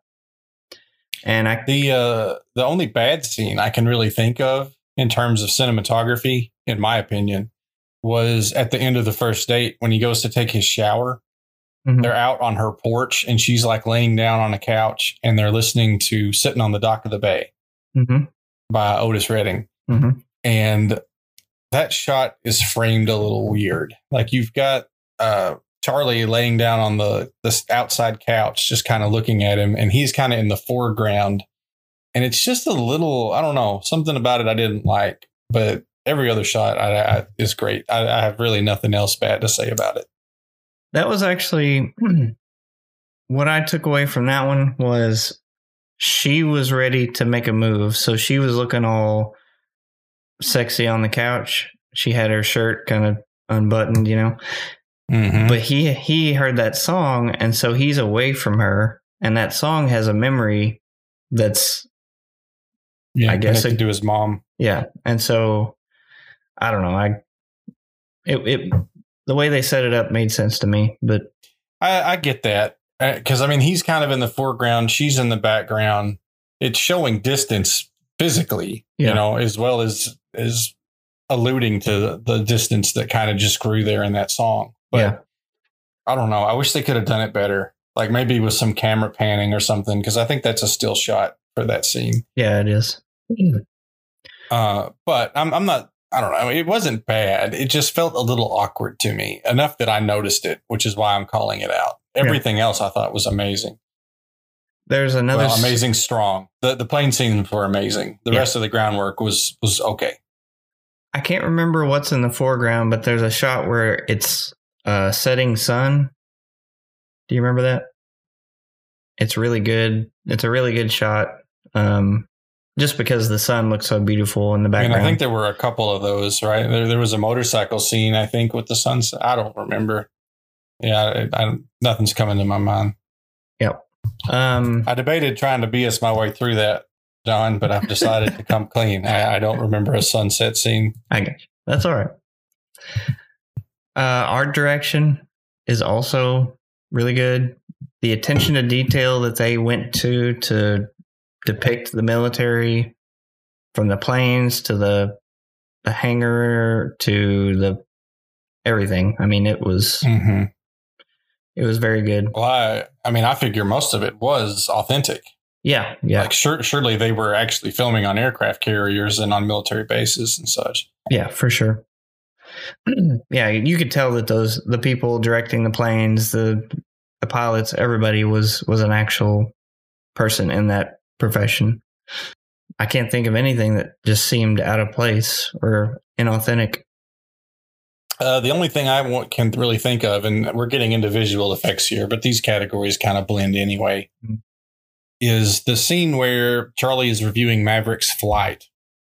And I The uh, the only bad scene I can really think of in terms of cinematography, in my opinion, was at the end of the first date when he goes to take his shower. Mhm. They're out on her porch and she's like laying down on a couch and they're listening to Sitting on the Dock of the Bay Mhm. by Otis Redding. Mhm. And that shot is framed a little weird. Like you've got uh, Charlie laying down on the this outside couch, just kind of looking at him, and he's kind of in the foreground. And it's just a little, I don't know, something about it I didn't like. But every other shot I, I, is great. I, I have really nothing else bad to say about it. That was actually what I took away from that one was she was ready to make a move. So she was looking all sexy on the couch. She had her shirt kind of unbuttoned, you know. Mhm. But he he heard that song and so he's away from her and that song has a memory that's yeah, I guess it- to his mom. yeah. And so I don't know. I it it the way they set it up made sense to me, but I, I get that because I mean he's kind of in the foreground, she's in the background. It's showing distance physically, Yeah. you know, as well as as alluding to the, the distance that kind of just grew there in that song. But Yeah. I don't know. I wish they could have done it better, like maybe with some camera panning or something, because I think that's a still shot for that scene. yeah, it is. Uh, but I'm I'm not. I don't know. It wasn't bad. It just felt a little awkward to me, enough that I noticed it, which is why I'm calling it out. Everything else I thought was amazing. There's another well, amazing, strong. The the plane scenes were amazing. The Yeah. rest of the groundwork was was okay. I can't remember what's in the foreground, but there's a shot where it's uh setting sun. Do you remember that? It's really good. It's a really good shot. Um just because the sun looks so beautiful in the background. I think there were a couple of those, right? There, there was a motorcycle scene, I think, with the sunset. I don't remember. Yeah, I, I, nothing's coming to my mind. um I debated trying to BS my way through that, John, but I've decided to come clean. I, I don't remember a sunset scene. I got you. That's all right. Uh, art direction is also really good. The attention to detail that they went to to depict the military, from the planes to the the hangar to the everything. I mean, it was Mm-hmm. it was very good. Well, I, I mean, I figure most of it was authentic. Yeah, yeah, Like, sure, surely they were actually filming on aircraft carriers and on military bases and such. yeah, for sure. yeah, you could tell that those the people directing the planes, the the pilots, everybody was was an actual person in that profession. I can't think of anything that just seemed out of place or inauthentic. Uh, the only thing I want, can really think of, and we're getting into visual effects here, but these categories kind of blend anyway, Mhm. is the scene where Charlie is reviewing Maverick's flight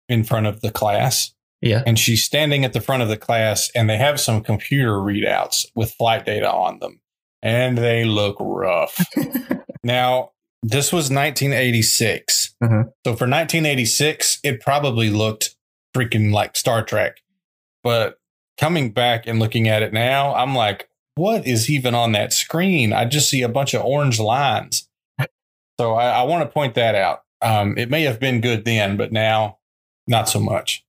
in front of the class. Yeah, And she's standing at the front of the class, and they have some computer readouts with flight data on them, and they look rough. now, this was 1986. Mhm. So for 1986, it probably looked freaking like Star Trek. But coming back and looking at it now, I'm like, what is even on that screen? I just see a bunch of orange lines. So I, I want to point that out. Um, it may have been good then, but now not so much.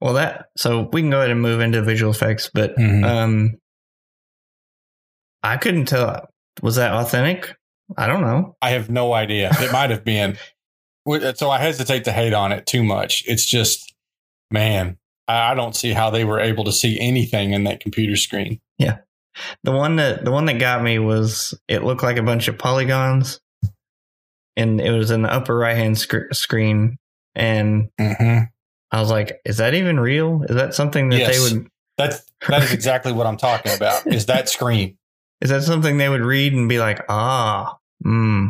well, that so we can go ahead and move into visual effects, but Mhm. um, I couldn't tell. Was that authentic? I don't know. I have no idea. It might have been. So I hesitate to hate on it too much. It's just, man, I I don't see how they were able to see anything in that computer screen. Yeah. The one that the one that got me was it looked like a bunch of polygons, and it was in the upper right hand sc- screen, and Mm-hmm. I was like, "Is that even real? Is that something that Yes. they would? That's that is exactly what I'm talking about. Is that screen? Is that something they would read and be like, ah, hmm."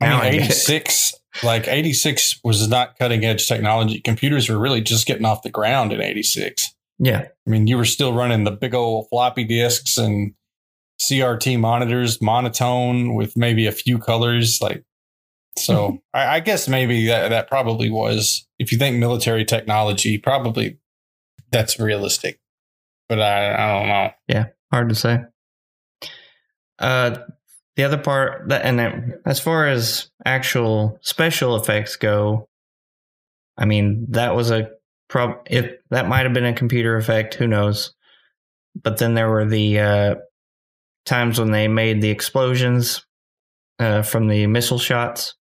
I mean, get 86, like 86 was not cutting edge technology. Computers were really just getting off the ground in 86. Yeah, I mean, you were still running the big old floppy disks and CRT monitors, monotone with maybe a few colors. Like, so I, I guess maybe that, that probably was, if you think military technology, probably that's realistic. But I, I don't know. Yeah. Hard to say. Uh, the other part that, and then as far as actual special effects go, I mean that was a prob. If that might have been a computer effect, who knows? But then there were the uh, times when they made the explosions uh, from the missile shots,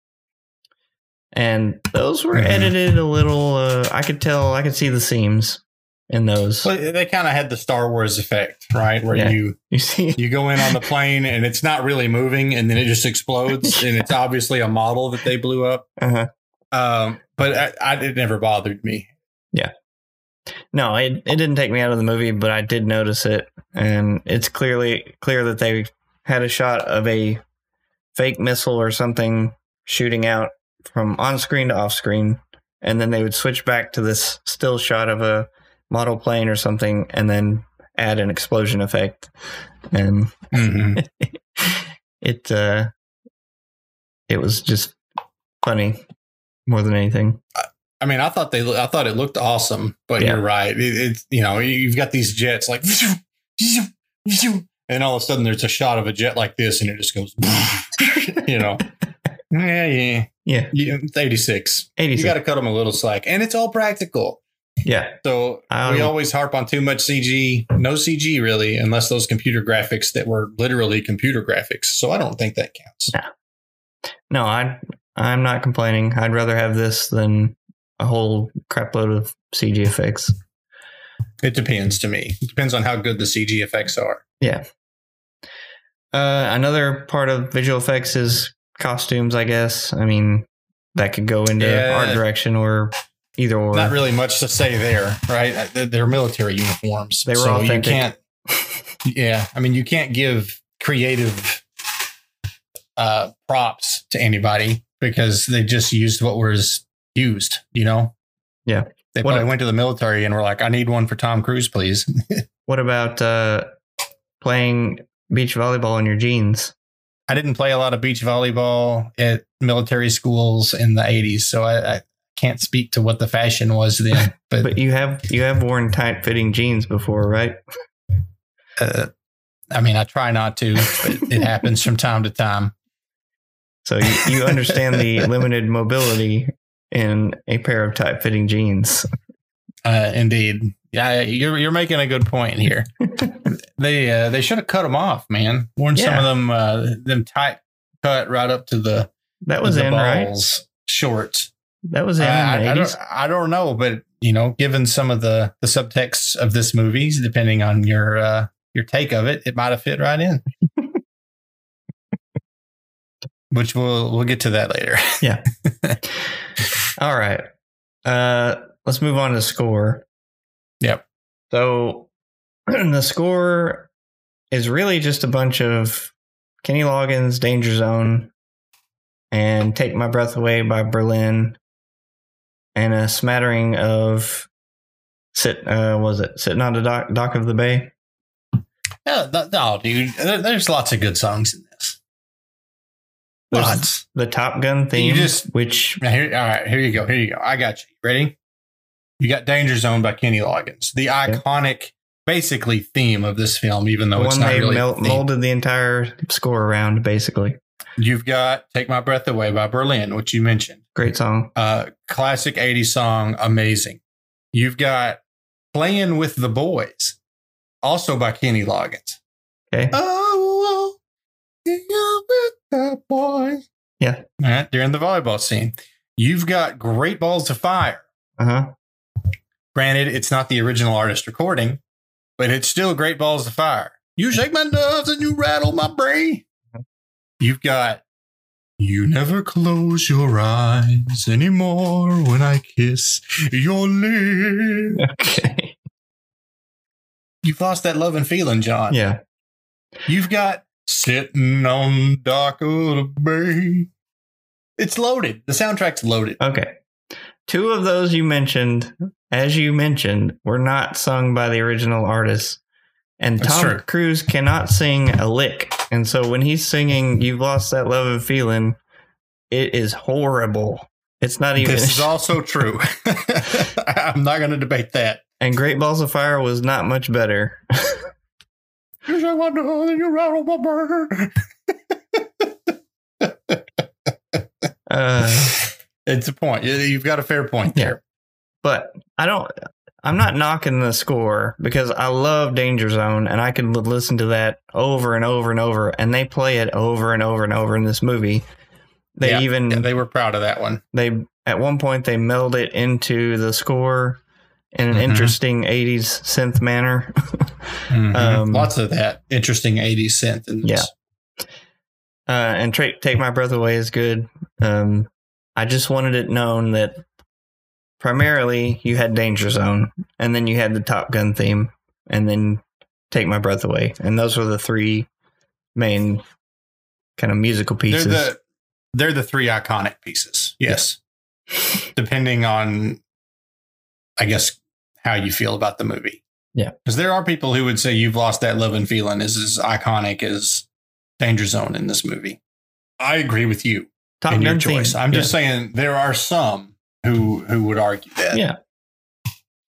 and those were Mhm. edited a little. Uh, I could tell. I could see the seams in those. Well, they kind of had the Star Wars effect, right? Where Yeah. you You see, you go in on the plane and it's not really moving, and then it just explodes, and it's obviously a model that they blew up. uh-huh. Um, but I, I, it never bothered me. Yeah. No, it, it didn't take me out of the movie, but I did notice it, and it's clearly clear that they had a shot of a fake missile or something shooting out from on screen to off screen, and then they would switch back to this still shot of a model plane or something, and then add an explosion effect, and Mhm. it uh, it was just funny more than anything. I mean, I thought they, I thought it looked awesome, but Yeah. you're right. It, it's you know, you've got these jets like, and all of a sudden there's a shot of a jet like this, and it just goes, you know, yeah, yeah, Yeah, yeah it's 86. eighty. You got to cut them a little slack, and it's all practical. Yeah, So Um, we always harp on too much CG, no CG really, unless those computer graphics that were literally computer graphics. So I don't think that counts. no, I I'm not complaining. I'd rather have this than a whole crapload of CG effects. It depends to me. It depends on how good the CG effects are. Yeah. Uh, another part of visual effects is costumes, I guess. I mean, that could go into Yeah. art direction or either or. Not really much to say there, right? Uh, They're- military uniforms. They were so authentic. You can't, yeah, I mean, you can't give creative uh, props to anybody because they just used what was used, you know? Yeah. They What probably went to the military and were like, I need one for Tom Cruise, please. What about uh, playing beach volleyball in your jeans? I didn't play a lot of beach volleyball at military schools in the 80s, so I, I can't speak to what the fashion was then. But, But you have you have worn tight fitting jeans before, right? uh, I mean, I try not to, but it happens from time to time. So you, you understand the limited mobility in a pair of tight fitting jeans. Uh, indeed. Yeah, you're you're making a good point here. they uh, they should have cut them off, man. Worn some of them uh, them tight cut right up to the That was in, right? shorts. That was in I, the I, I 80s. don't I don't know, but you know, given some of the the subtext of this movie, depending on your uh, your take of it, it might have fit right in. Which we'll we'll get to that later. Yeah. All right. Uh, let's move on to score. Yep. So the score is really just a bunch of Kenny Loggins, Danger Zone, and Take My Breath Away by Berlin, and a smattering of sit. Uh, was it sitting on the dock, dock of the bay? Yeah, th- no, dude. there- There's lots of good songs in this. There's Lots. the Top Gun theme, just- which here, all right, here you go. Here you go. I got you. Ready? You got Danger Zone by Kenny Loggins, the iconic, basically theme of this film, even though the it's one not they really. mel- molded the entire score around, basically. You've got "Take My Breath Away" by Berlin, which you mentioned. Great song. Uh, classic '80s song, amazing. You've got "Playing with the Boys," also by Kenny Loggins. Okay. Oh, you're with the boys. Yeah. Right, during the volleyball scene. You've got Great Balls of Fire. Uh huh. Granted, it's not the original artist recording, but it's still Great Balls of Fire. You shake my nuts and you rattle my brain. You've got You never close your eyes anymore when I kiss your lips. Okay. You've lost that love and feeling, John. Yeah. You've got Sitting on the Dock of the Bay. It's loaded. The soundtrack's loaded. Okay. Two of those you mentioned, as you mentioned, were not sung by the original artist. And That's Tom true. Cruise cannot sing a lick. And so when he's singing You've Lost That Love and Feeling, it is horrible. It's not even. This is also true. I'm not going to debate that. and Great Balls of Fire was not much better. You shake my nuts and you rattle my brain. Uh, It's a point. You- You've got a fair point there. but I don't. I'm not knocking the score because I love Danger Zone and I could l- listen to that over and over and over. And they play it over and over and over in this movie. They Yeah, even yeah, they were proud of that one. they at one point they meld it into the score in an Mhm. interesting 80s synth manner. Mhm. Um, Lots of that interesting 80s synth. In this. uh, and tra- Take My Breath Away is good. Um, I just wanted it known that primarily you had Danger Zone, and then you had the Top Gun theme, and then Take My Breath Away, and those were the three main kind of musical They're pieces. the they're the three iconic pieces. Yes. Depending on I guess how you feel about the movie. Yeah. Because there are people who would say you've lost that love and feeling is as iconic as Danger Zone in this movie. I agree with you Top in your Gun choice. theme. I'm just saying there are some who who would argue that. Yeah.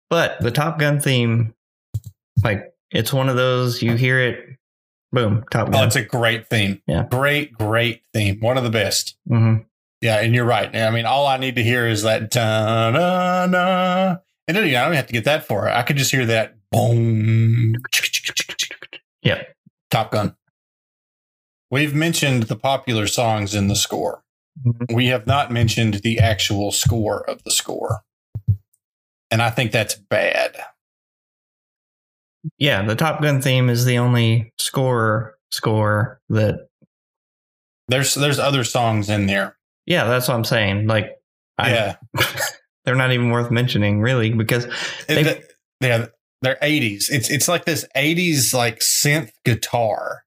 But the Top Gun theme, like it's one of those you hear it, boom, Top Gun. Oh, it's a great theme. Yeah. Great, great theme. One of the best. hmm Yeah, and you're right. I mean, all I need to hear is that da na na. And then, I don't have to get that for it. I could just hear that boom. Yeah. Top Gun. We've mentioned the popular songs in the score. We have not mentioned the actual score of the score. And I think that's bad. Yeah, the Top Gun theme is the only score score that. There's there's other songs in there. Yeah, that's what I'm saying. Like, I, yeah. they're not even worth mentioning, really, because They- yeah, they're 80s. It's it's like this 80s like synth guitar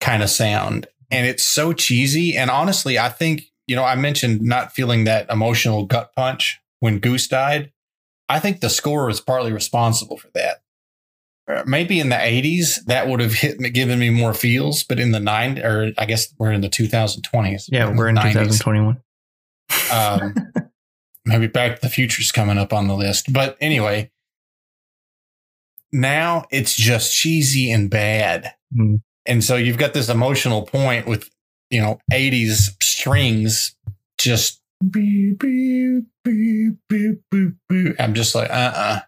kind of sound. And it's so cheesy. And honestly, I think, you know, I mentioned not feeling that emotional gut punch when Goose died. I think the score was partly responsible for that. Uh, Maybe in the 80s, that would have hit given me more feels, but in the 90s, or I guess we're in the 2020s. yeah, we're in 90s. 2021. Um, maybe Back to the Future's coming up on the list. But anyway, now it's just cheesy and bad. Hmm. And so you've got this emotional point with, you know, 80s strings just beep, beep, beep, beep, beep, beep. I'm just like, uh uh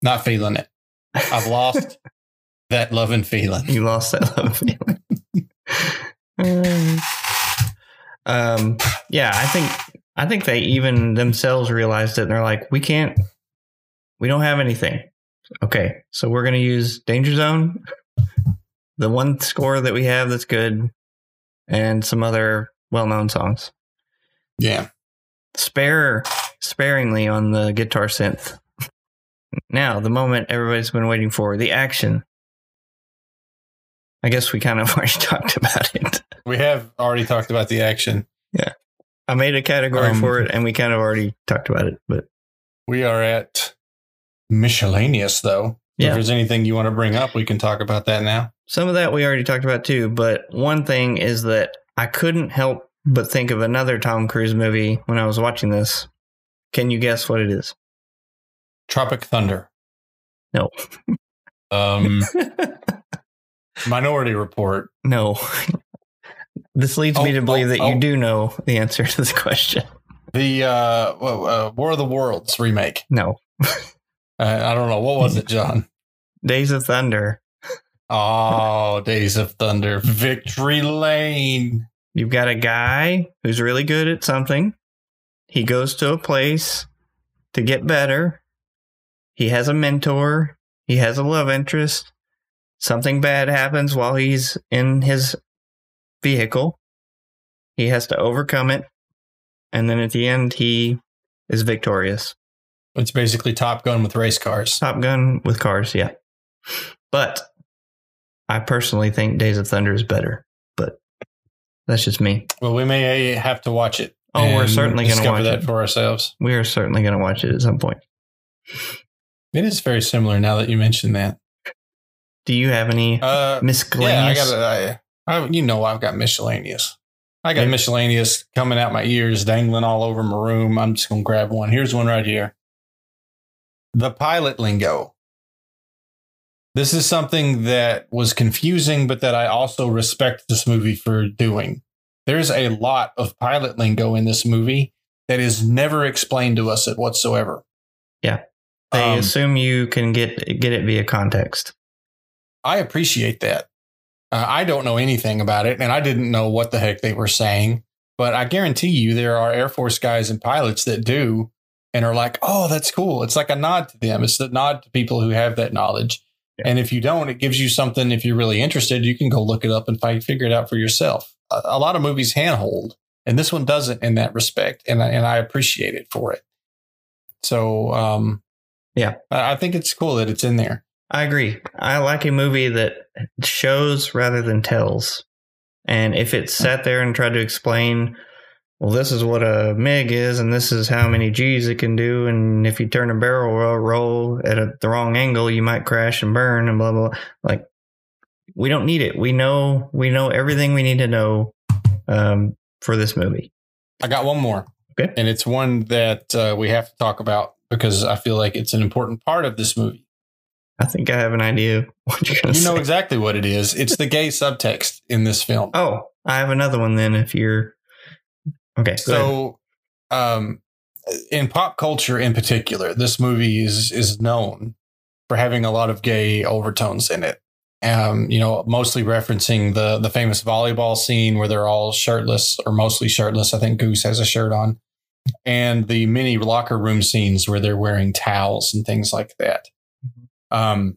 not feeling it. I've lost that love and feeling. You lost that love feeling. um, yeah, I think I think they even themselves realized it. And they're like, we can't, we don't have anything. Okay, so we're gonna use Danger Zone, the one score that we have that's good, and some other well-known songs. Yeah. Spare sparingly on the guitar synth. Now, the moment everybody's been waiting for, the action. I guess we kind of already talked about it. We have already talked about the action. Yeah. I made a category Um, for it and we kind of already talked about it, but We are at miscellaneous, though. Yeah. If there's anything you want to bring up, we can talk about that now. some of that we already talked about too. But one thing is that I couldn't help but think of another Tom Cruise movie when I was watching this. Can you guess what it is? Tropic Thunder. No. Um, Minority Report. no. this leads me Oh, to believe oh, that oh. you do know the answer to this question. The uh, uh, War of the Worlds remake. No. Uh, I don't know. What was it, John? Days of Thunder. Oh, Days of Thunder. Victory Lane. You've got a guy who's really good at something. He goes to a place to get better. He has a mentor. He has a love interest. Something bad happens while he's in his vehicle. He has to overcome it. And then at the end, he is victorious. It's basically Top Gun with race cars. Top Gun with cars, yeah. But I personally think Days of Thunder is better. That's just me. Well, we may have to watch it. Oh, we're certainly gonna discover watch that it. for ourselves. We are certainly going to watch it at some point. It is very similar now that you mentioned that. Do you have any Uh, yeah, I got I, I, you know, I've got miscellaneous. I got miscellaneous coming out my ears, dangling all over my room. I'm just gonna grab one. Here's one right here. The pilot lingo. This is something that was confusing, but that I also respect this movie for doing. There's a lot of pilot lingo in this movie that is never explained to us at whatsoever. Yeah. they Um, assume you can get get it via context. I appreciate that. Uh, I don't know anything about it, and I didn't know what the heck they were saying. But I guarantee you, there are Air Force guys and pilots that do and are like, "Oh, that's cool." It's like a nod to them. It's a nod to people who have that knowledge. And if you don't, it gives you something. If you're really interested, you can go look it up and fi- figure it out for yourself. A, a lot of movies handhold, and this one doesn't in that respect, and I, and I appreciate it for it. So, um, Yeah. I, I think it's cool that it's in there. I agree. I like a movie that shows rather than tells. And if it sat there and tried to explain, well, this is what a MiG is, and this is how many G's it can do, and if you turn a barrel roll, roll at a, the wrong angle, you might crash and burn, and blah blah. blah. Like, we don't need it. We know we know everything we need to know um, for this movie. I got one more. Okay. And it's one that uh, we have to talk about because I feel like it's an important part of this movie. I think I have an idea what you're going to You say. know exactly what it is. It's the gay subtext in this film. oh, I have another one then. If you're okay, so, um, in pop culture in particular, this movie is is known for having a lot of gay overtones in it. Um, you know, mostly referencing the the famous volleyball scene where they're all shirtless or mostly shirtless. I think Goose has a shirt on, and the mini locker room scenes where they're wearing towels and things like that. Um,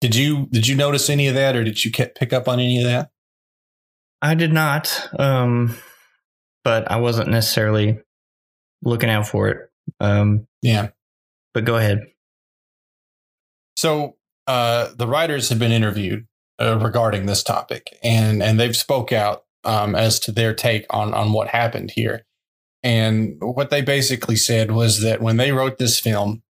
did you did you notice any of that, or did you pick up on any of that? I did not, um, but I wasn't necessarily looking out for it. Um, Yeah. but go ahead. So uh, the writers have been interviewed uh, regarding this topic, and and they've spoke out um, as to their take on on what happened here. And what they basically said was that when they wrote this film,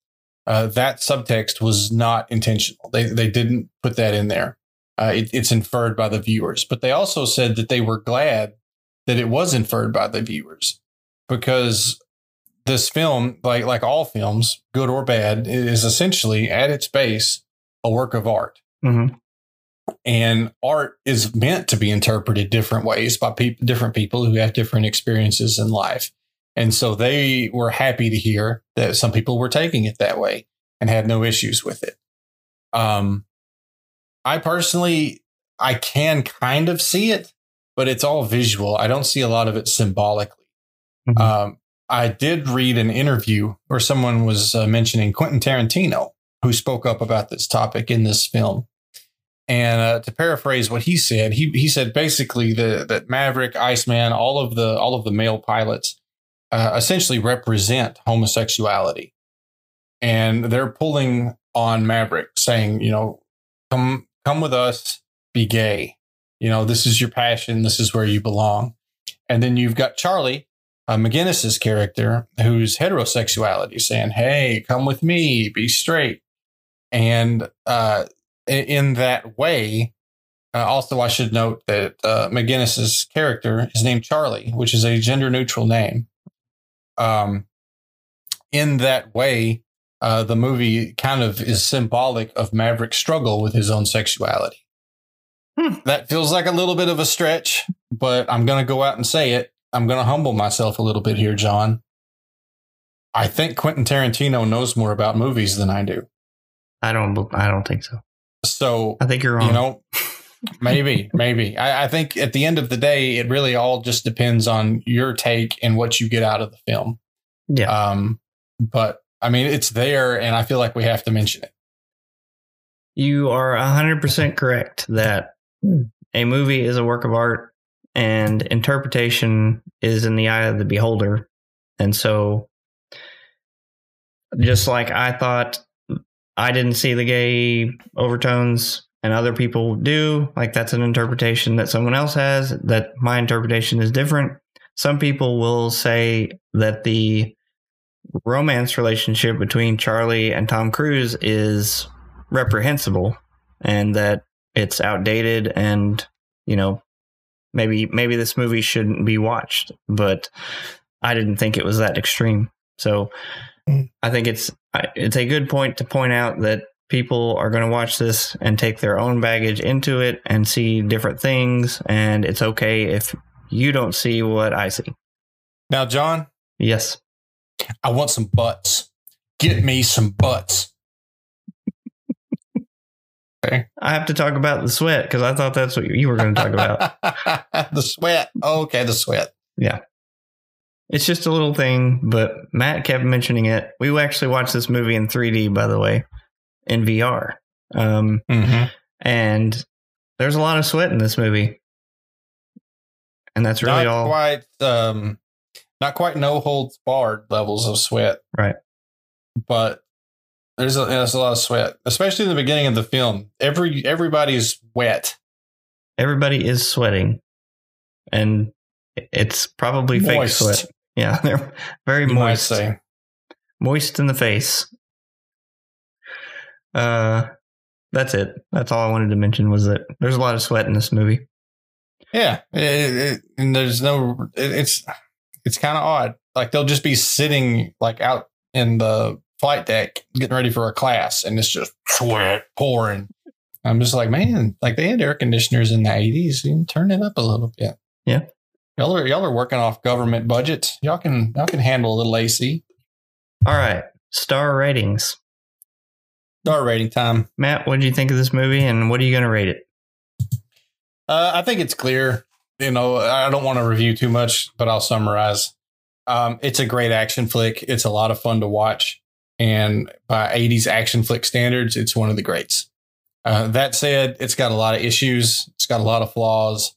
uh, that subtext was not intentional. They they didn't put that in there. Uh, it, it's inferred by the viewers. But they also said that they were glad that it was inferred by the viewers because this film, like like all films, good or bad, is essentially at its base a work of art. Mhm. And art is meant to be interpreted different ways by peop different people who have different experiences in life. And so they were happy to hear that some people were taking it that way and had no issues with it. Um, I personally, I can kind of see it, but it's all visual. I don't see a lot of it symbolically. Mhm. Um, I did read an interview where someone was uh, mentioning Quentin Tarantino, who spoke up about this topic in this film. And uh, to paraphrase what he said, he he said basically the, that Maverick, Iceman, all of the all of the male pilots uh, essentially represent homosexuality, and they're pulling on Maverick, saying, you know, come come with us, be gay. You know, this is your passion. This is where you belong. And then you've got Charlie, uh, McGillis's character, whose heterosexuality, saying, "Hey, come with me, be straight." And uh, in that way, uh, also I should note that uh, McGillis's character is named Charlie, which is a gender neutral name. Um, in that way, uh, the movie kind of is symbolic of Maverick's struggle with his own sexuality. Hmm. That feels like a little bit of a stretch, but I'm going to go out and say it. I'm going to humble myself a little bit here, John. I think Quentin Tarantino knows more about movies than I do. I don't. I don't think so. So, I think you're wrong. you know, maybe, maybe. I, I think at the end of the day, it really all just depends on your take and what you get out of the film. yeah. Um, but I mean, it's there, and I feel like we have to mention it. You are 100% correct that Hmm. a movie is a work of art and interpretation is in the eye of the beholder. And so, just like I thought I didn't see the gay overtones and other people do, like that's an interpretation that someone else has, that my interpretation is different. Some people will say that the romance relationship between Charlie and Tom Cruise is reprehensible and that it's outdated and you know maybe maybe this movie shouldn't be watched but i didn't think it was that extreme so Mm. i think it's it's a good point to point out that people are going to watch this and take their own baggage into it and see different things and it's okay if you don't see what i see Now, John, yes I want some butts. Get me some butts. I have to talk about the sweat because i thought that's what you were going to talk about the sweat. okay, the sweat. Yeah. It's just a little thing, but Matt kept mentioning it. We actually watched this movie in 3D, by the way, in VR. Um, Mm-hmm. and there's a lot of sweat in this movie. And that's really not all. quite, um, not quite no holds barred levels of sweat, Right. but there's a, there's a lot of sweat, especially in the beginning of the film. Every everybody's wet. everybody is sweating, and it's probably fake sweat. Yeah, they're very You moist, moist in the face. Uh, that's it. That's all I wanted to mention was that there's a lot of sweat in this movie. Yeah, it, it, and there's no. It, it's it's kind of odd. Like they'll just be sitting like out in the flight deck getting ready for a class, and it's just sweat pouring. I'm just like, man, like they had air conditioners in the 80s. You can turn it up a little bit. Yeah. y'all are y'all are working off government budgets. Y'all can y'all can handle a little AC. All right, star ratings. Star rating time. Matt, what did you think of this movie, and what are you going to rate it? Uh, I think it's clear. You know, I don't want to review too much, but I'll summarize. Um, it's a great action flick. It's a lot of fun to watch, and by '80s action flick standards, it's one of the greats. Uh, that said, it's got a lot of issues. It's got a lot of flaws,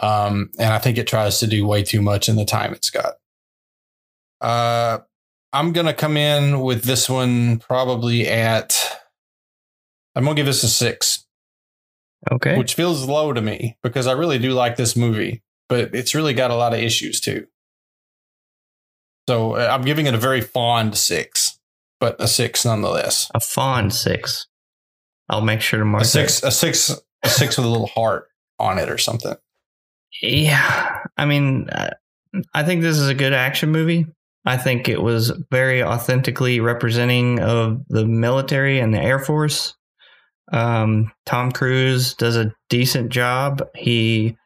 um, and I think it tries to do way too much in the time it's got. Uh, I'm gonna come in with this one probably at. I'm gonna give this a six Okay, which feels low to me because I really do like this movie, but it's really got a lot of issues too. So uh, I'm giving it a very fond six, but a six nonetheless. a fond six. I'll make sure to mark A six, a six, a six with a little heart on it or something. Yeah, I mean, I think this is a good action movie. I think it was very authentically representing of the military and the Air Force. Um, Tom Cruise does a decent job. He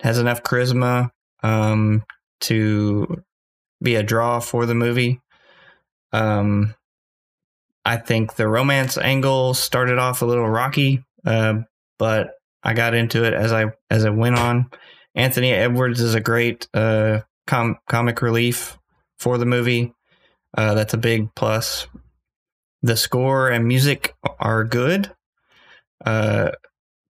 has enough charisma um, to be a draw for the movie. Um, I think the romance angle started off a little rocky, uh, but I got into it as I as it went on. Anthony Edwards is a great uh, com- comic relief for the movie. Uh, that's a big plus. The score and music are good. Uh,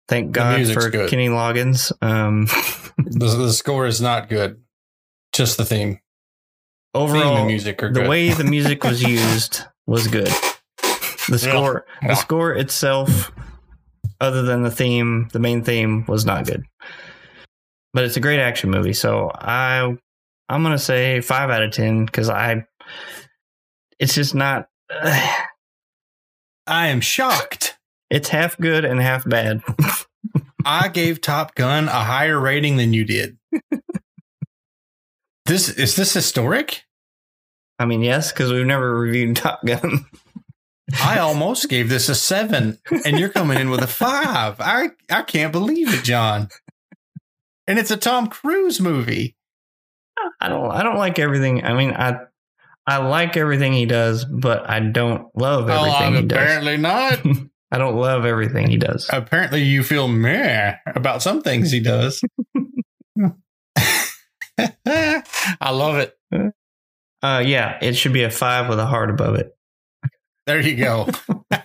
thank God for good. Kenny Loggins. Um, The, the score is not good, just the theme. Overall, and music are the way the music was used was good. The score, the score itself, other than the theme, the main theme was not good. But it's a great action movie, so I, I'm gonna say five out of ten because I, it's just not. I am shocked. it's half good and half bad. I gave Top Gun a higher rating than you did. this is this historic? I mean, yes, because we've never reviewed Top Gun. I almost gave this a seven, and you're coming in with a five. I I can't believe it, John. And it's a Tom Cruise movie. I don't. I don't like everything. I mean, I, I like everything he does, but I don't love everything he does. Oh, apparently not. I don't love everything he does. apparently, you feel meh about some things he does. I love it. Uh, yeah, it should be a five with a heart above it. There you go. so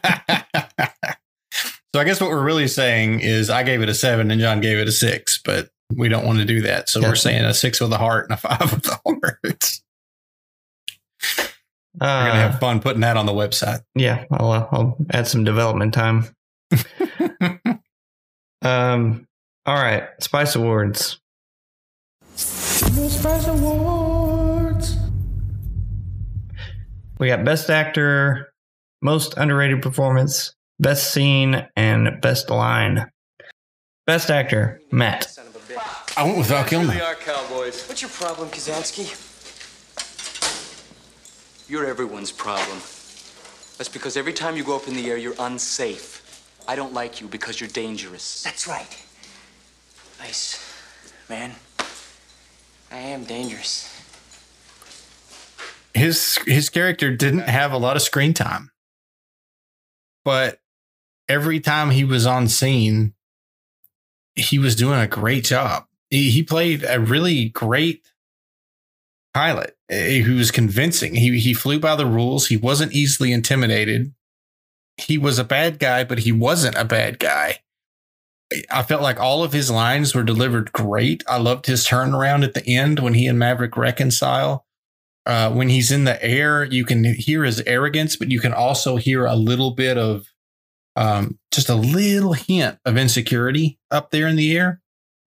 I guess what we're really saying is I gave it a seven and John gave it a six, but we don't want to do that. So Yeah. we're saying a six with a heart and a five with a heart. We're gonna Uh, have fun putting that on the website. yeah, I'll, uh, I'll add some development time. Um, all right, Spice Awards. Spice Awards. We got Best Actor, Most Underrated Performance, Best Scene, and Best Line. Best Actor, Matt. I went with Val Kilmer. We are cowboys. What's your problem, Kazansky? You're everyone's problem. That's because every time you go up in the air, you're unsafe. I don't like you because you're dangerous. That's right. Nice. man. I am dangerous. His his character didn't have a lot of screen time. But every time he was on scene, he was doing a great job. He, played a really great pilot. Eh, He was convincing. He he flew by the rules. He wasn't easily intimidated. He was a bad guy, but he wasn't a bad guy. I felt like all of his lines were delivered great. I loved his turnaround at the end when he and Maverick reconcile. Uh, when he's in the air, you can hear his arrogance, but you can also hear a little bit of um, just a little hint of insecurity up there in the air.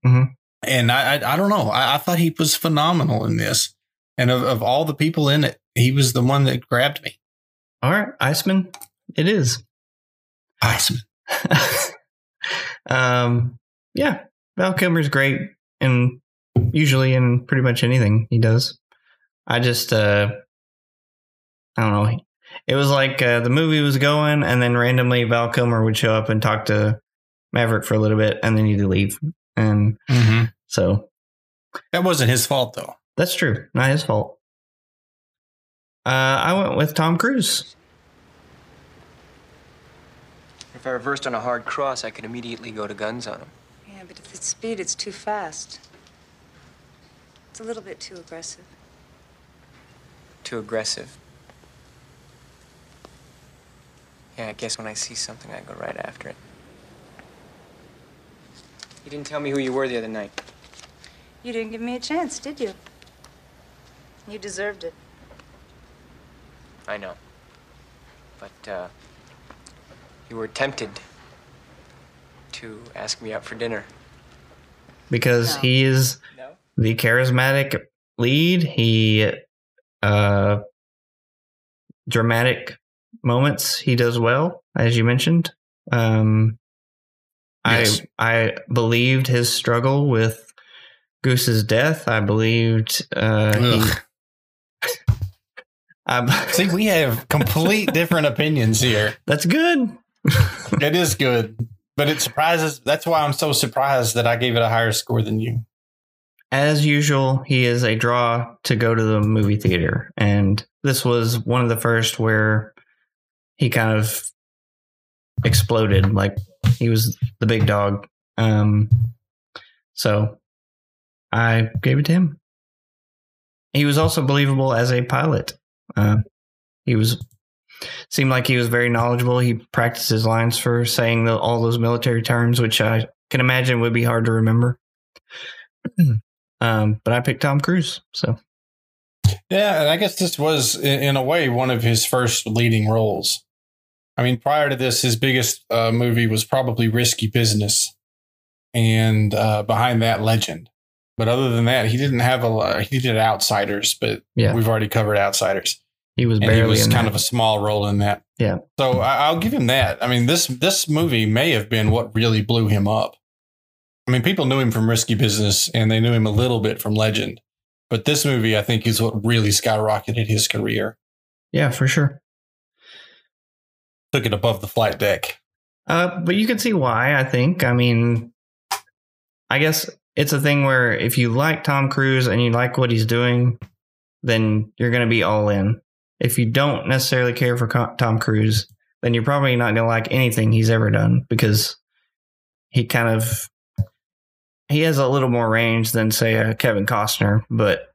Mhm. And I, I, I don't know. I, I thought he was phenomenal in this. And of, of all the people in it, he was the one that grabbed me. All right, Iceman, it is. Iceman. um, yeah, Val Kilmer's great, and usually in pretty much anything he does. I just, uh, I don't know. It was like uh, the movie was going, and then randomly Val Kilmer would show up and talk to Maverick for a little bit, and then he'd leave. And so That wasn't his fault, though. that's true, not his fault. Uh, I went with Tom Cruise. If I reversed on a hard cross, I could immediately go to guns on him. Yeah, but if it's speed, it's too fast. It's a little bit too aggressive. Too aggressive. Yeah, I guess when I see something, I go right after it. You didn't tell me who you were the other night. You didn't give me a chance, did you? You deserved it. I know. But, uh, you were tempted to ask me out for dinner. because No. he is No? the charismatic lead. He uh dramatic moments he does well, as you mentioned. Um Yes. I I believed his struggle with Goose's death. I believed uh he, I, See, we have complete different opinions here. that's good. It is good, but it surprises. That's why I'm so surprised that I gave it a higher score than you. As usual, he is a draw to go to the movie theater. And this was one of the first where he kind of exploded. Like he was the big dog. Um, so I gave it to him. He was also believable as a pilot. Uh, he was seemed like he was very knowledgeable. He practiced his lines for saying the, all those military terms, which I can imagine would be hard to remember. Um, but I picked Tom Cruise. So Yeah, and I guess this was, in, a way, one of his first leading roles. I mean, prior to this, his biggest uh, movie was probably Risky Business, and uh, behind that, Legend. But other than that, he didn't have a lot. He did Outsiders, but Yeah. we've already covered Outsiders. he was and barely he was in kind that. of a small role in that. Yeah. So I, I'll give him that. I mean this this movie may have been what really blew him up. I mean, people knew him from Risky Business, and they knew him a little bit from Legend, but this movie, I think, is what really skyrocketed his career. yeah, for sure. Took it above the flight deck. Uh, but you can see why. I think. I mean, I guess it's a thing where if you like Tom Cruise and you like what he's doing, then you're going to be all in. If you don't necessarily care for Tom Cruise, then you're probably not going to like anything he's ever done because he kind of he has a little more range than say a Kevin Costner, but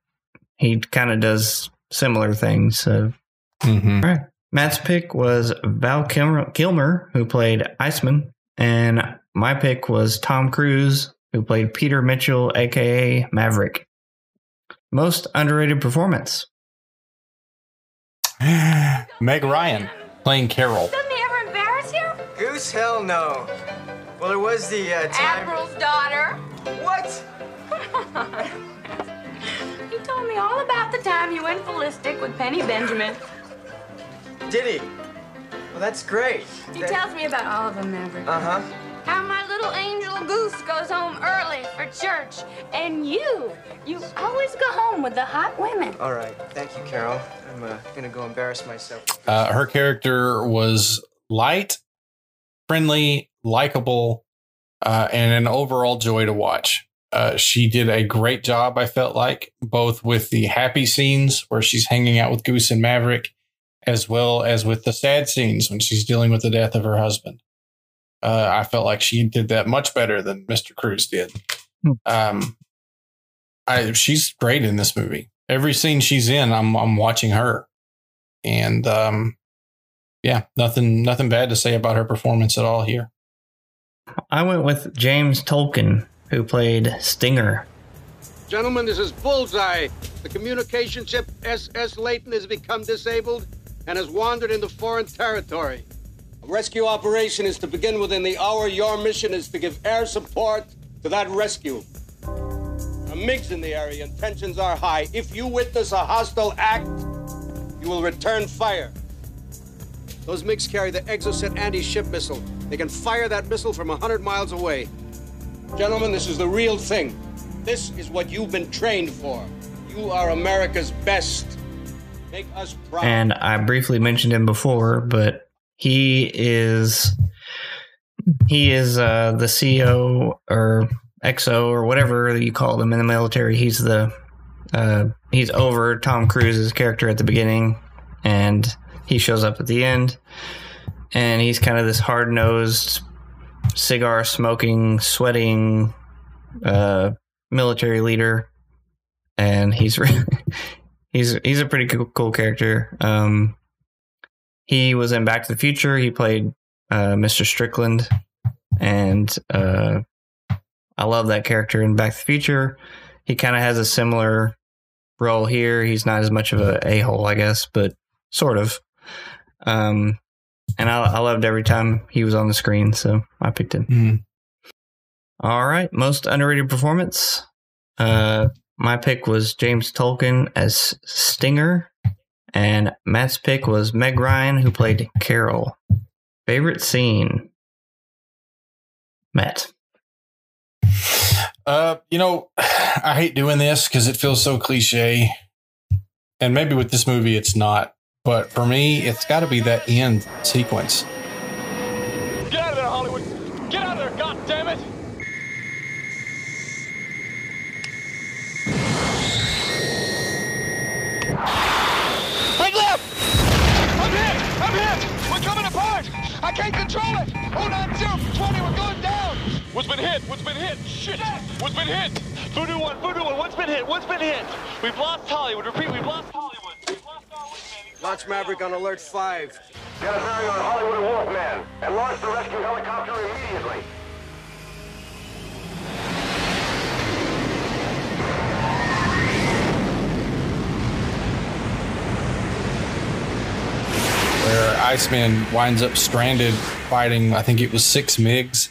he kind of does similar things. So Mm-hmm. All right. Matt's pick was Val Kilmer, Kilmer, who played Iceman, and my pick was Tom Cruise, who played Peter Mitchell, aka Maverick. Most underrated performance. Meg Ryan playing Carol. Doesn't he ever embarrass you? Goose? Hell no. Well, there was the uh, time. Admiral's daughter. What? He told me all about the time you went ballistic with Penny Benjamin. Did he? Well, that's great. He tells me about all of them, Maverick. Uh huh. How my little angel goose goes home early for church. And you, you always go home with the hot women. All right. Thank you, Carol. I'm uh, gonna go embarrass myself. Uh, her character was light, friendly, likable, uh, and an overall joy to watch. Uh, she did a great job, I felt like, both with the happy scenes where she's hanging out with Goose and Maverick, as well as with the sad scenes when she's dealing with the death of her husband. Uh, I felt like she did that much better than Mr. Cruise did. Hmm. Um, I, she's great in this movie. Every scene she's in, I'm I'm watching her, and um, yeah, nothing nothing bad to say about her performance at all here. I went with James Tolkan, who played Stinger. Gentlemen, this is Bullseye. The communication ship SS Layton has become disabled and has wandered into foreign territory. A rescue operation is to begin within the hour. Your mission is to give air support to that rescue. A MiGs in the area and tensions are high. If you witness a hostile act, you will return fire. Those MiGs carry the Exocet anti-ship missile. They can fire that missile from 100 miles away. Gentlemen, this is the real thing. This is what you've been trained for. You are America's best. Make us proud. and I briefly mentioned him before, but he is he is uh, the CO or XO or whatever you call them in the military. He's the uh, he's over Tom Cruise's character at the beginning, and he shows up at the end, and he's kind of this hard nosed, cigar smoking, sweating uh, military leader, and he's he's he's a pretty cool, cool character. Um, he was in Back to the Future. He played uh, Mr. Strickland, and uh, I love that character in Back to the Future. He kind of has a similar role here. He's not as much of a a hole, I guess, but sort of. Um, and I, I loved every time he was on the screen, so I picked him. Mm. All right, most underrated performance. Uh, my pick was James Tolkan as Stinger, and Matt's pick was Meg Ryan, who played Carol. Favorite scene, Matt. Uh, you know, I hate doing this because it feels so cliche, and maybe with this movie it's not. But for me, it's got to be that end sequence. Get out of there, Hollywood! Get out of there, God damn it! Break left! I'm hit! I'm hit! We're coming apart! I can't control it! Hold on, zero for 20, we're going down! What's been hit? What's been hit? Shit! What's been hit? Voodoo one, voodoo one, what's been hit? What's been hit? We've lost Hollywood. Repeat, we've lost Hollywood. We've lost our wingman. Launch Maverick on alert five. Get a bearing on Hollywood and Wolfman, and launch the rescue helicopter immediately. where Iceman winds up stranded fighting, I think it was six MiGs,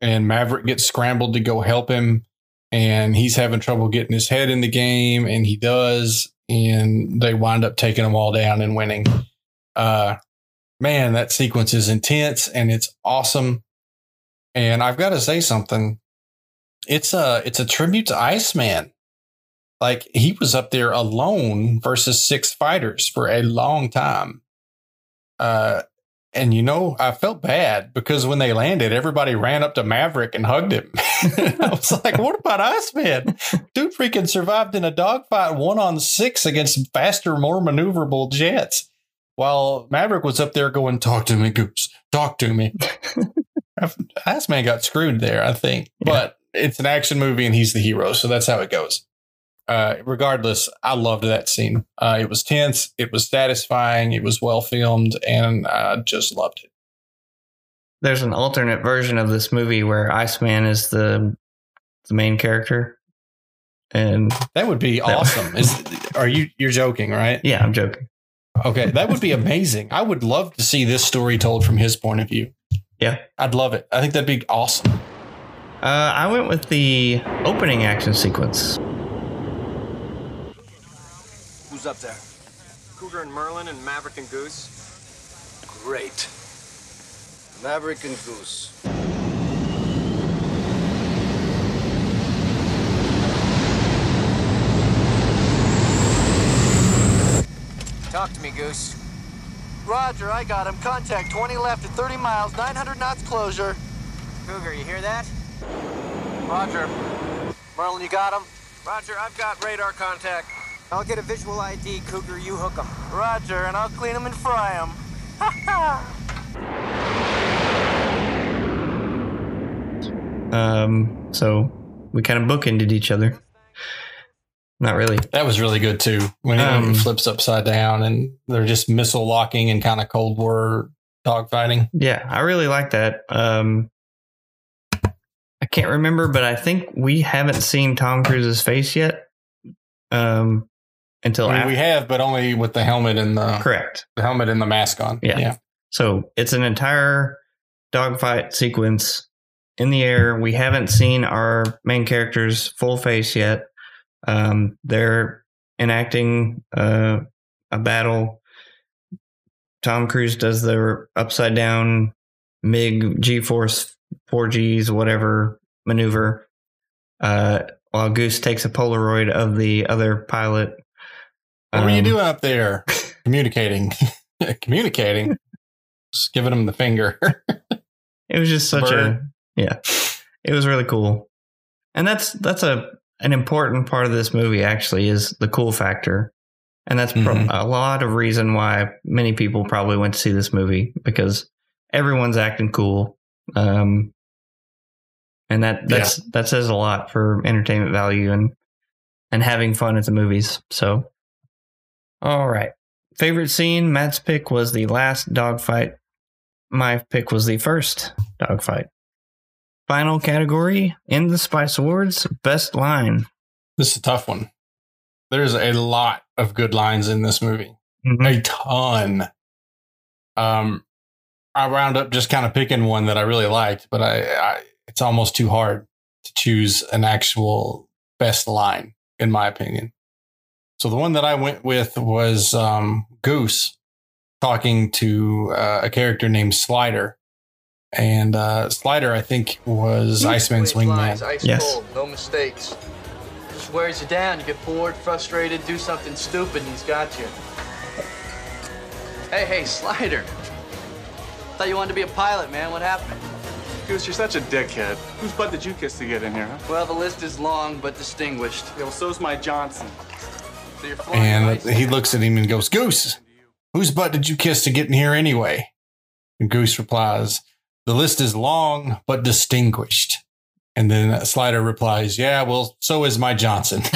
and Maverick gets scrambled to go help him, and he's having trouble getting his head in the game, and he does, and they wind up taking them all down and winning. Uh, man, that sequence is intense and it's awesome. And I've got to say something. It's a it's a tribute to Iceman. Like he was up there alone versus six fighters for a long time. Uh, and you know, I felt bad because when they landed, everybody ran up to Maverick and hugged him. I was like, what about Iceman? Dude freaking survived in a dogfight one on six against faster, more maneuverable jets. While Maverick was up there going, talk to me, Goose, talk to me. Iceman got screwed there, I think. But it's an action movie and he's the hero. So that's how it goes. Uh, regardless, I loved that scene. Uh, it was tense, it was satisfying, it was well filmed, and I just loved it. There's an alternate version of this movie where Iceman is the the main character, and That would be awesome. Is, are you you're joking, right? yeah, I'm joking. Okay, that would be amazing. I would love to see this story told from his point of view. Yeah, I'd love it. I think that'd be awesome. uh, I went with the opening action sequence. Up there? Cougar and Merlin and Maverick and Goose. Great. Maverick and Goose. Talk to me, Goose. Roger, I got him. Contact 20 left at 30 miles, 900 knots closure. Cougar, you hear that? Roger. Merlin, you got him? Roger, I've got radar contact. I'll get a visual ID, Cougar. You hook 'em. Roger, and I'll clean him and fry him. Um, so we kind of bookended each other. Not really. That was really good too. When Um, it flips upside down and they're just missile locking and kind of Cold War dogfighting. Yeah, I really like that. Um, I can't remember, but I think we haven't seen Tom Cruise's face yet. Um, until I mean, after. we have, but only with the helmet and the Correct. the helmet and the mask on. Yeah. yeah. So it's an entire dogfight sequence in the air. We haven't seen our main characters full face yet. Um, they're enacting uh, a battle. Tom Cruise does the upside down MiG G Force 4Gs, whatever maneuver, uh, while Goose takes a Polaroid of the other pilot. What were you Um, doing up there? Communicating. Communicating. Just giving him the finger. It was just such a yeah. It was really cool. And that's that's a an important part of this movie actually is the cool factor. And that's pro- Mhm. a lot of reason why many people probably went to see this movie because everyone's acting cool. Um and that that's that says a lot for entertainment value and and having fun at the movies. So all right. Favorite scene, Matt's pick was the last dogfight. My pick was the first dogfight. Final category in the Spice Awards, best line. This is a tough one. There's a lot of good lines in this movie. Mm-hmm. A ton. Um, I wound up just kind of picking one that I really liked, but I, I it's almost too hard to choose an actual best line, in my opinion. So the one that I went with was um, Goose talking to uh, a character named Slider. And uh, Slider, I think, was Iceman's Lines, wingman. ice Yes. cold, no mistakes. Just wears you down. You get bored, frustrated, do something stupid, and he's got you. Hey, hey, Slider. Thought you wanted to be a pilot, man. What happened? Goose, you're such a dickhead. Whose butt did you kiss to get in here, huh? Well, the list is long but distinguished. Yeah, well, so's my Johnson. So you're flying And he looks at him and goes, Goose, whose butt did you kiss to get in here anyway? And Goose replies, The list is long but distinguished. And then Slider replies, Yeah, well, so is my Johnson.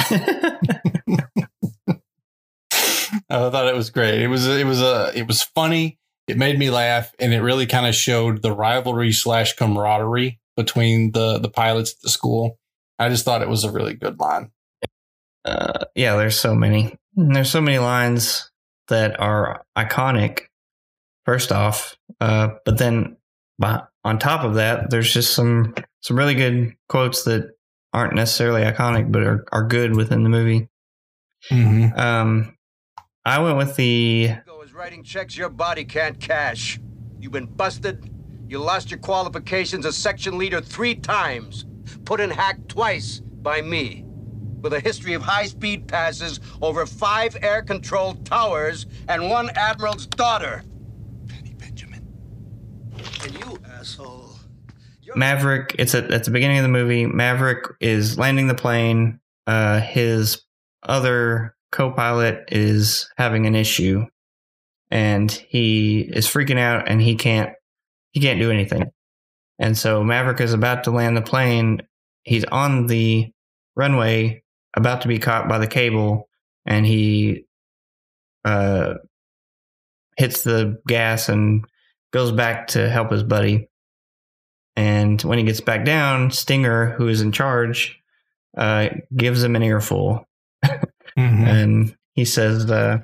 I thought it was great. It was it was a it was funny. It made me laugh, and it really kind of showed the rivalry slash camaraderie between the the pilots at the school. I just thought it was a really good line. Uh, yeah, there's so many. There's so many lines that are iconic. First off, uh, but then beh- on top of that, there's just some some really good quotes that aren't necessarily iconic, but are, are good within the movie. Mm-hmm. Um, I went with the is writing checks your body can't cash. You've been busted. You lost your qualifications as section leader three times. Put in hack twice by me. With a history of high speed passes over five air controlled towers and one admiral's daughter. Penny Benjamin. And you, asshole. Maverick. It's at, at the beginning of the movie. Maverick is landing the plane. Uh, his other co-pilot is having an issue, and he is freaking out, and he can't he can't do anything. And so Maverick is about to land the plane. He's on the runway, about to be caught by the cable, and he uh, hits the gas and goes back to help his buddy. And when he gets back down, Stinger, who is in charge, uh, gives him an earful, Mm-hmm. and he says, uh,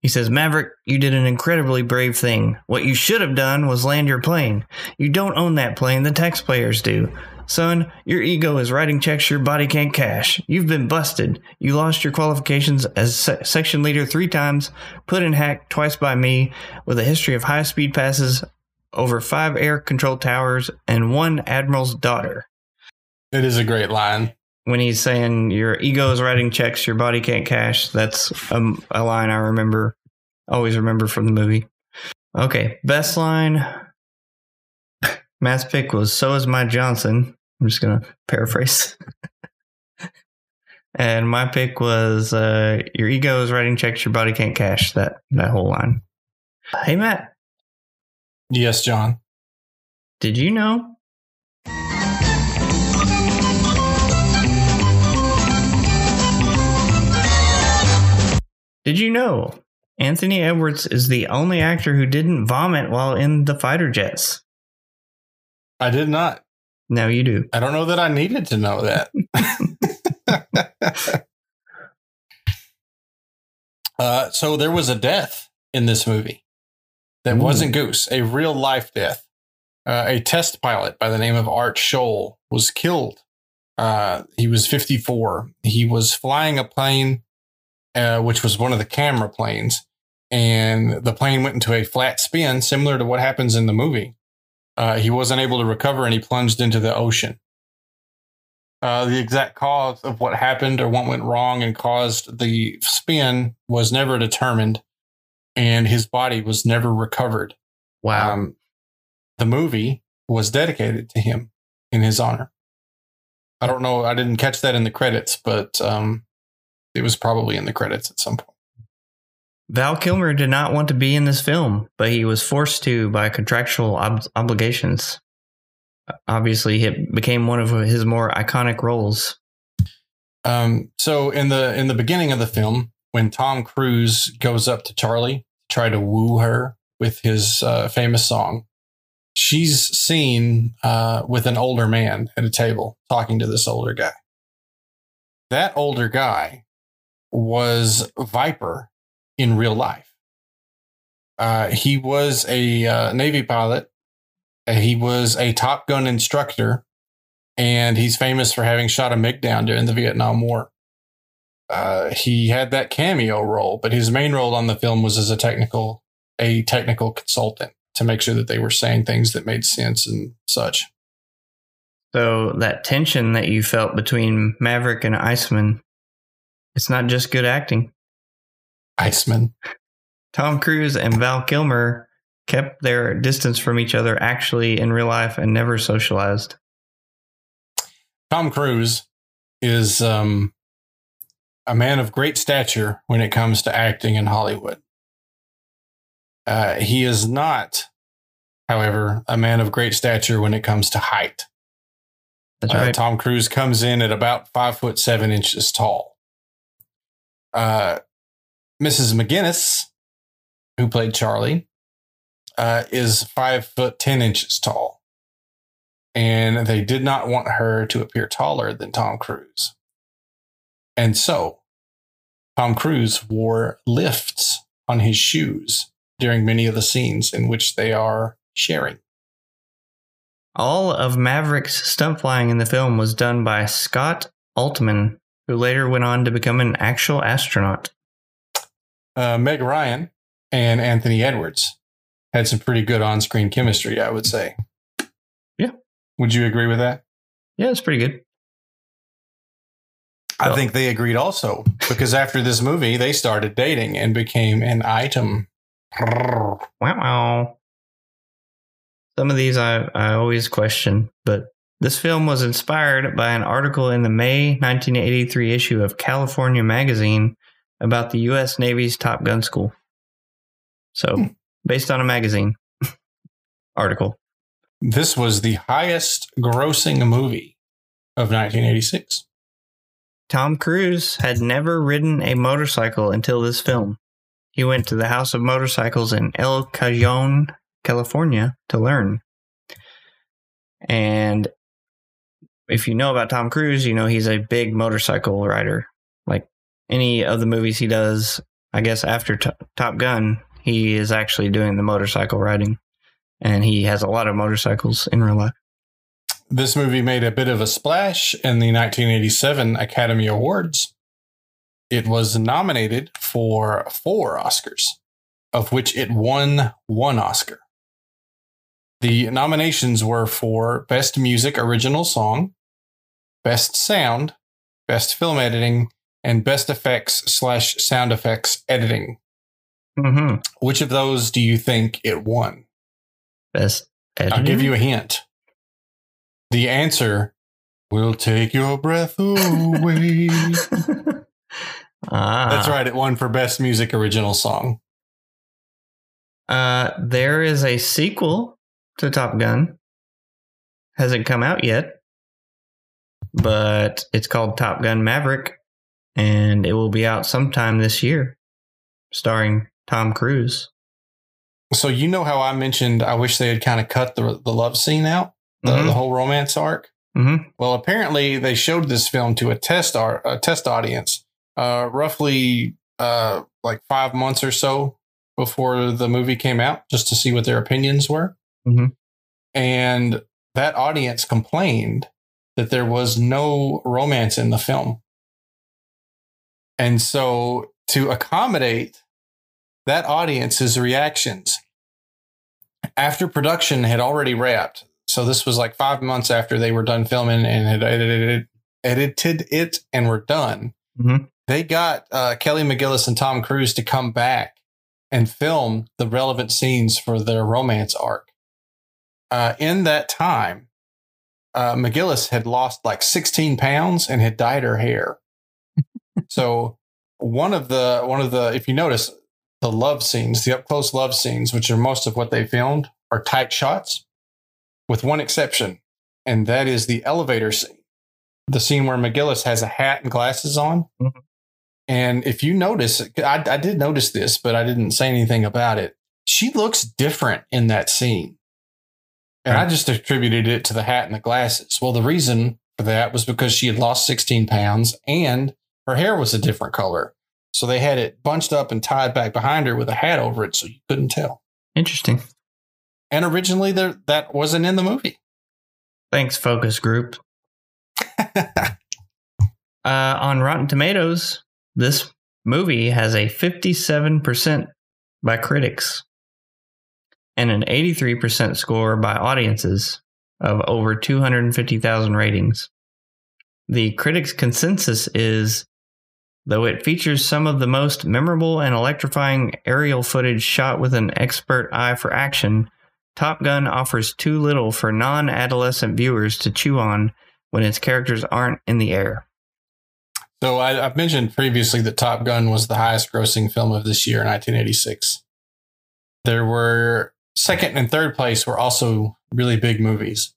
"He says, Maverick, you did an incredibly brave thing. What you should have done was land your plane. You don't own that plane; the taxpayers do." Son, your ego is writing checks your body can't cash. You've been busted. You lost your qualifications as se- section leader three times, put in hack twice by me, with a history of high speed passes over five air control towers and one admiral's daughter. It is a great line. When he's saying your ego is writing checks your body can't cash, that's a, a line I remember, always remember from the movie. Okay, best line. Matt's pick was "So is my Johnson." I'm just gonna paraphrase. and my pick was uh, "Your ego is writing checks your body can't cash." That that whole line. Hey Matt, Yes, John. did you know Did you know Anthony Edwards is the only actor who didn't vomit while in the fighter jets? I did not. Now you do. I don't know that I needed to know that. uh, so there was a death in this movie. that Ooh. wasn't Goose, a real life death. Uh, a test pilot by the name of Art Scholl was killed. Uh, he was 54. He was flying a plane, uh, which was one of the camera planes, and the plane went into a flat spin, similar to what happens in the movie. Uh, he wasn't able to recover and he plunged into the ocean. Uh, the exact cause of what happened or what went wrong and caused the spin was never determined, and his body was never recovered. Wow. Um, the movie was dedicated to him in his honor. I don't know. I didn't catch that in the credits, but um, it was probably in the credits at some point. Val Kilmer did not want to be in this film, but he was forced to by contractual ob- obligations. Obviously, it became one of his more iconic roles. Um, so in the in the beginning of the film, when Tom Cruise goes up to Charlie to try to woo her with his uh, famous song, she's seen uh, with an older man at a table talking to this older guy. That older guy was Viper in real life. Uh, he was a uh, Navy pilot. Uh, He was a Top Gun instructor, and he's famous for having shot a MiG down during the Vietnam War. Uh, he had that cameo role, but his main role on the film was as a technical a technical consultant to make sure that they were saying things that made sense and such. So that tension that you felt between Maverick and Iceman, it's not just good acting. Iceman. Tom Cruise and Val Kilmer kept their distance from each other actually in real life and never socialized. Tom Cruise is um, a man of great stature when it comes to acting in Hollywood. Uh, he is not, however, a man of great stature when it comes to height. That's Uh, right. Tom Cruise comes in at about five foot seven inches tall. Uh, Mrs. McGillis, who played Charlie, uh, is five foot ten inches tall, and they did not want her to appear taller than Tom Cruise, and so Tom Cruise wore lifts on his shoes during many of the scenes in which they are sharing. All of Maverick's stunt flying in the film was done by Scott Altman, who later went on to become an actual astronaut. Uh, Meg Ryan and Anthony Edwards had some pretty good on screen chemistry, I would say. Yeah. Would you agree with that? Yeah, it's pretty good. I think they agreed also because after this movie, they started dating and became an item. Wow, wow. Some of these I, I always question, but this film was inspired by an article in the May 1983 issue of California Magazine about the U.S. Navy's Top Gun School. So, hmm. based on a magazine article. This was the highest grossing movie of 1986. Tom Cruise had never ridden a motorcycle until this film. He went to the House of Motorcycles in El Cajon, California to learn. And if you know about Tom Cruise, you know he's a big motorcycle rider. Any of the movies he does, I guess after T- Top Gun, he is actually doing the motorcycle riding. And he has a lot of motorcycles in real life. This movie made a bit of a splash in the 1987 Academy Awards. It was nominated for four Oscars, of which it won one Oscar. The nominations were for Best Music Original Song, Best Sound, Best Film Editing, and Best Effects slash Sound Effects Editing. Mm-hmm. Which of those do you think it won? Best I'll give you a hint. The answer will take your breath away. Ah. That's right. It won for Best Music Original Song. Uh, there is a sequel to Top Gun. Hasn't come out yet, but it's called Top Gun Maverick, and it will be out sometime this year, starring Tom Cruise. So you know how I mentioned I wish they had kind of cut the the love scene out, the, Mhm. the whole romance arc. Mm-hmm. Well, apparently they showed this film to a test ar- a test audience, uh, roughly uh, like five months or so before the movie came out just to see what their opinions were. Mhm. And that audience complained that there was no romance in the film. And so, to accommodate that audience's reactions, after production had already wrapped, so this was like five months after they were done filming and had edited, edited it and were done, Mhm. they got uh, Kelly McGillis and Tom Cruise to come back and film the relevant scenes for their romance arc. Uh, in that time, uh, McGillis had lost like 16 pounds and had dyed her hair. So one of the one of the if you notice the love scenes, the up close love scenes, which are most of what they filmed, are tight shots, with one exception, and that is the elevator scene. The scene where McGillis has a hat and glasses on. Mm-hmm. And if you notice, I, I did notice this, but I didn't say anything about it. She looks different in that scene. And I just attributed it to the hat and the glasses. Well, the reason for that was because she had lost 16 pounds and her hair was a different color. So they had it bunched up and tied back behind her with a hat over it so you couldn't tell. Interesting. And originally there that wasn't in the movie. Thanks, focus group. uh, on Rotten Tomatoes, this movie has a 57% by critics and an 83% score by audiences of over 250,000 ratings. The critics' consensus is though it features some of the most memorable and electrifying aerial footage shot with an expert eye for action, Top Gun offers too little for non adolescent viewers to chew on when its characters aren't in the air. So I, I've mentioned previously that Top Gun was the highest grossing film of this year in 1986. There were second and third place were also really big movies.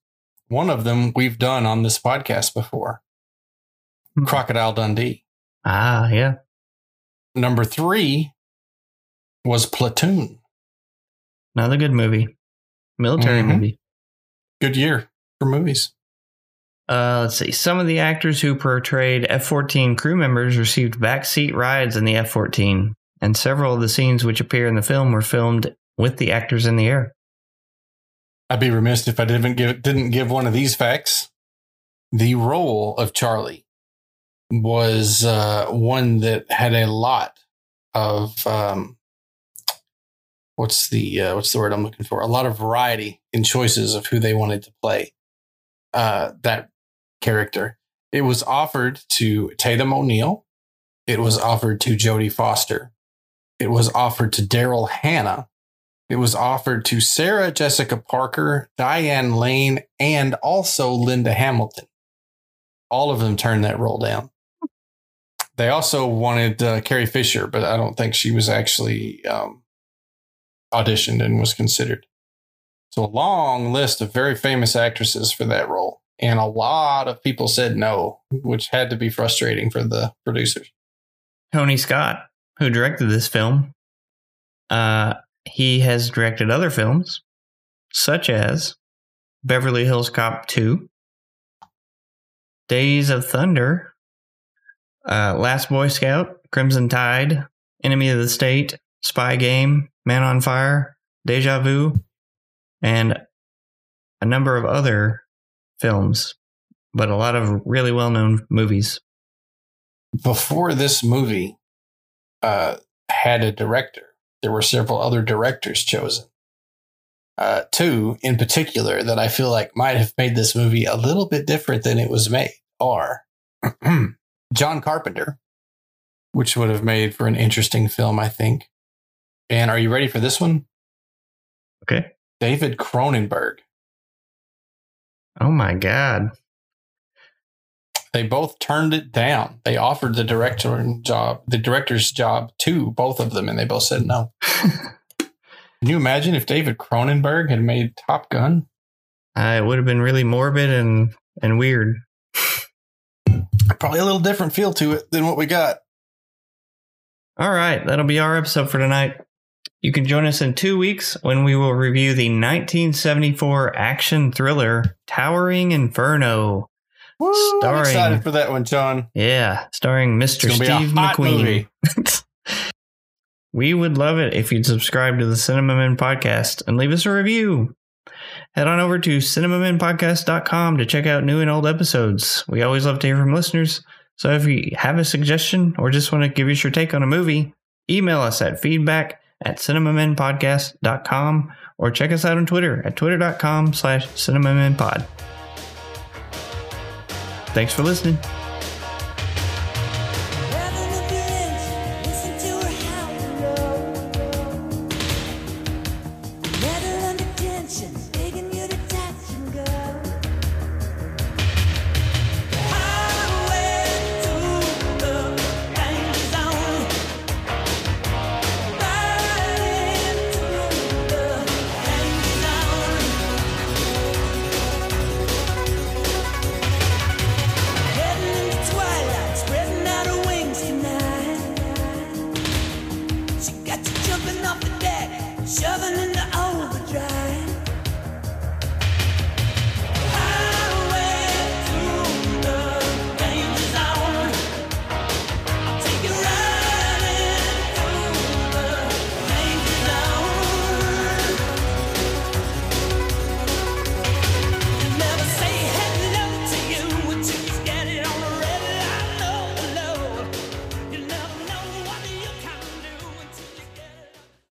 One of them we've done on this podcast before. Hmm. Crocodile Dundee. Ah, yeah. Number three was Platoon. Another good movie. Military Mhm. movie. Good year for movies. Uh, let's see. Some of the actors who portrayed F 14 crew members received backseat rides in the F 14, and several of the scenes which appear in the film were filmed with the actors in the air. I'd be remiss if I didn't give didn't give one of these facts. The role of Charlie was uh, one that had a lot of um, what's the uh, what's the word I'm looking for? A lot of variety in choices of who they wanted to play uh, that character. It was offered to Tatum O'Neal. It was offered to Jodie Foster. It was offered to Daryl Hannah. It was offered to Sarah Jessica Parker, Diane Lane, and also Linda Hamilton. All of them turned that role down. They also wanted uh, Carrie Fisher, but I don't think she was actually um, auditioned and was considered. So a long list of very famous actresses for that role. And a lot of people said no, which had to be frustrating for the producers. Tony Scott, who directed this film, uh, he has directed other films, such as Beverly Hills Cop 2, Days of Thunder, uh, Last Boy Scout, Crimson Tide, Enemy of the State, Spy Game, Man on Fire, Deja Vu, and a number of other films, but a lot of really well known movies. Before this movie uh, had a director, there were several other directors chosen. Uh, two in particular that I feel like might have made this movie a little bit different than it was made are John Carpenter, which would have made for an interesting film, I think. And are you ready for this one? Okay. David Cronenberg. Oh my God. They both turned it down. They offered the director job, the director's job to both of them, and they both said no. Can you imagine if David Cronenberg had made Top Gun? Uh, it would have been really morbid and, and weird. Probably a little different feel to it than what we got. All right, that'll be our episode for tonight. You can join us in two weeks when we will review the 1974 action thriller Towering Inferno. Woo, I'm excited for that one, John. yeah, starring Mr. It's gonna be a Steve McQueen. We would love it if you'd subscribe to the Cinema Men podcast and leave us a review. Head on over to cinemamenpodcast.com to check out new and old episodes. We always love to hear from listeners. So if you have a suggestion or just want to give us your take on a movie, email us at feedback at cinemamenpodcast.com or check us out on Twitter at twitter.com slash cinemamenpod. Thanks for listening.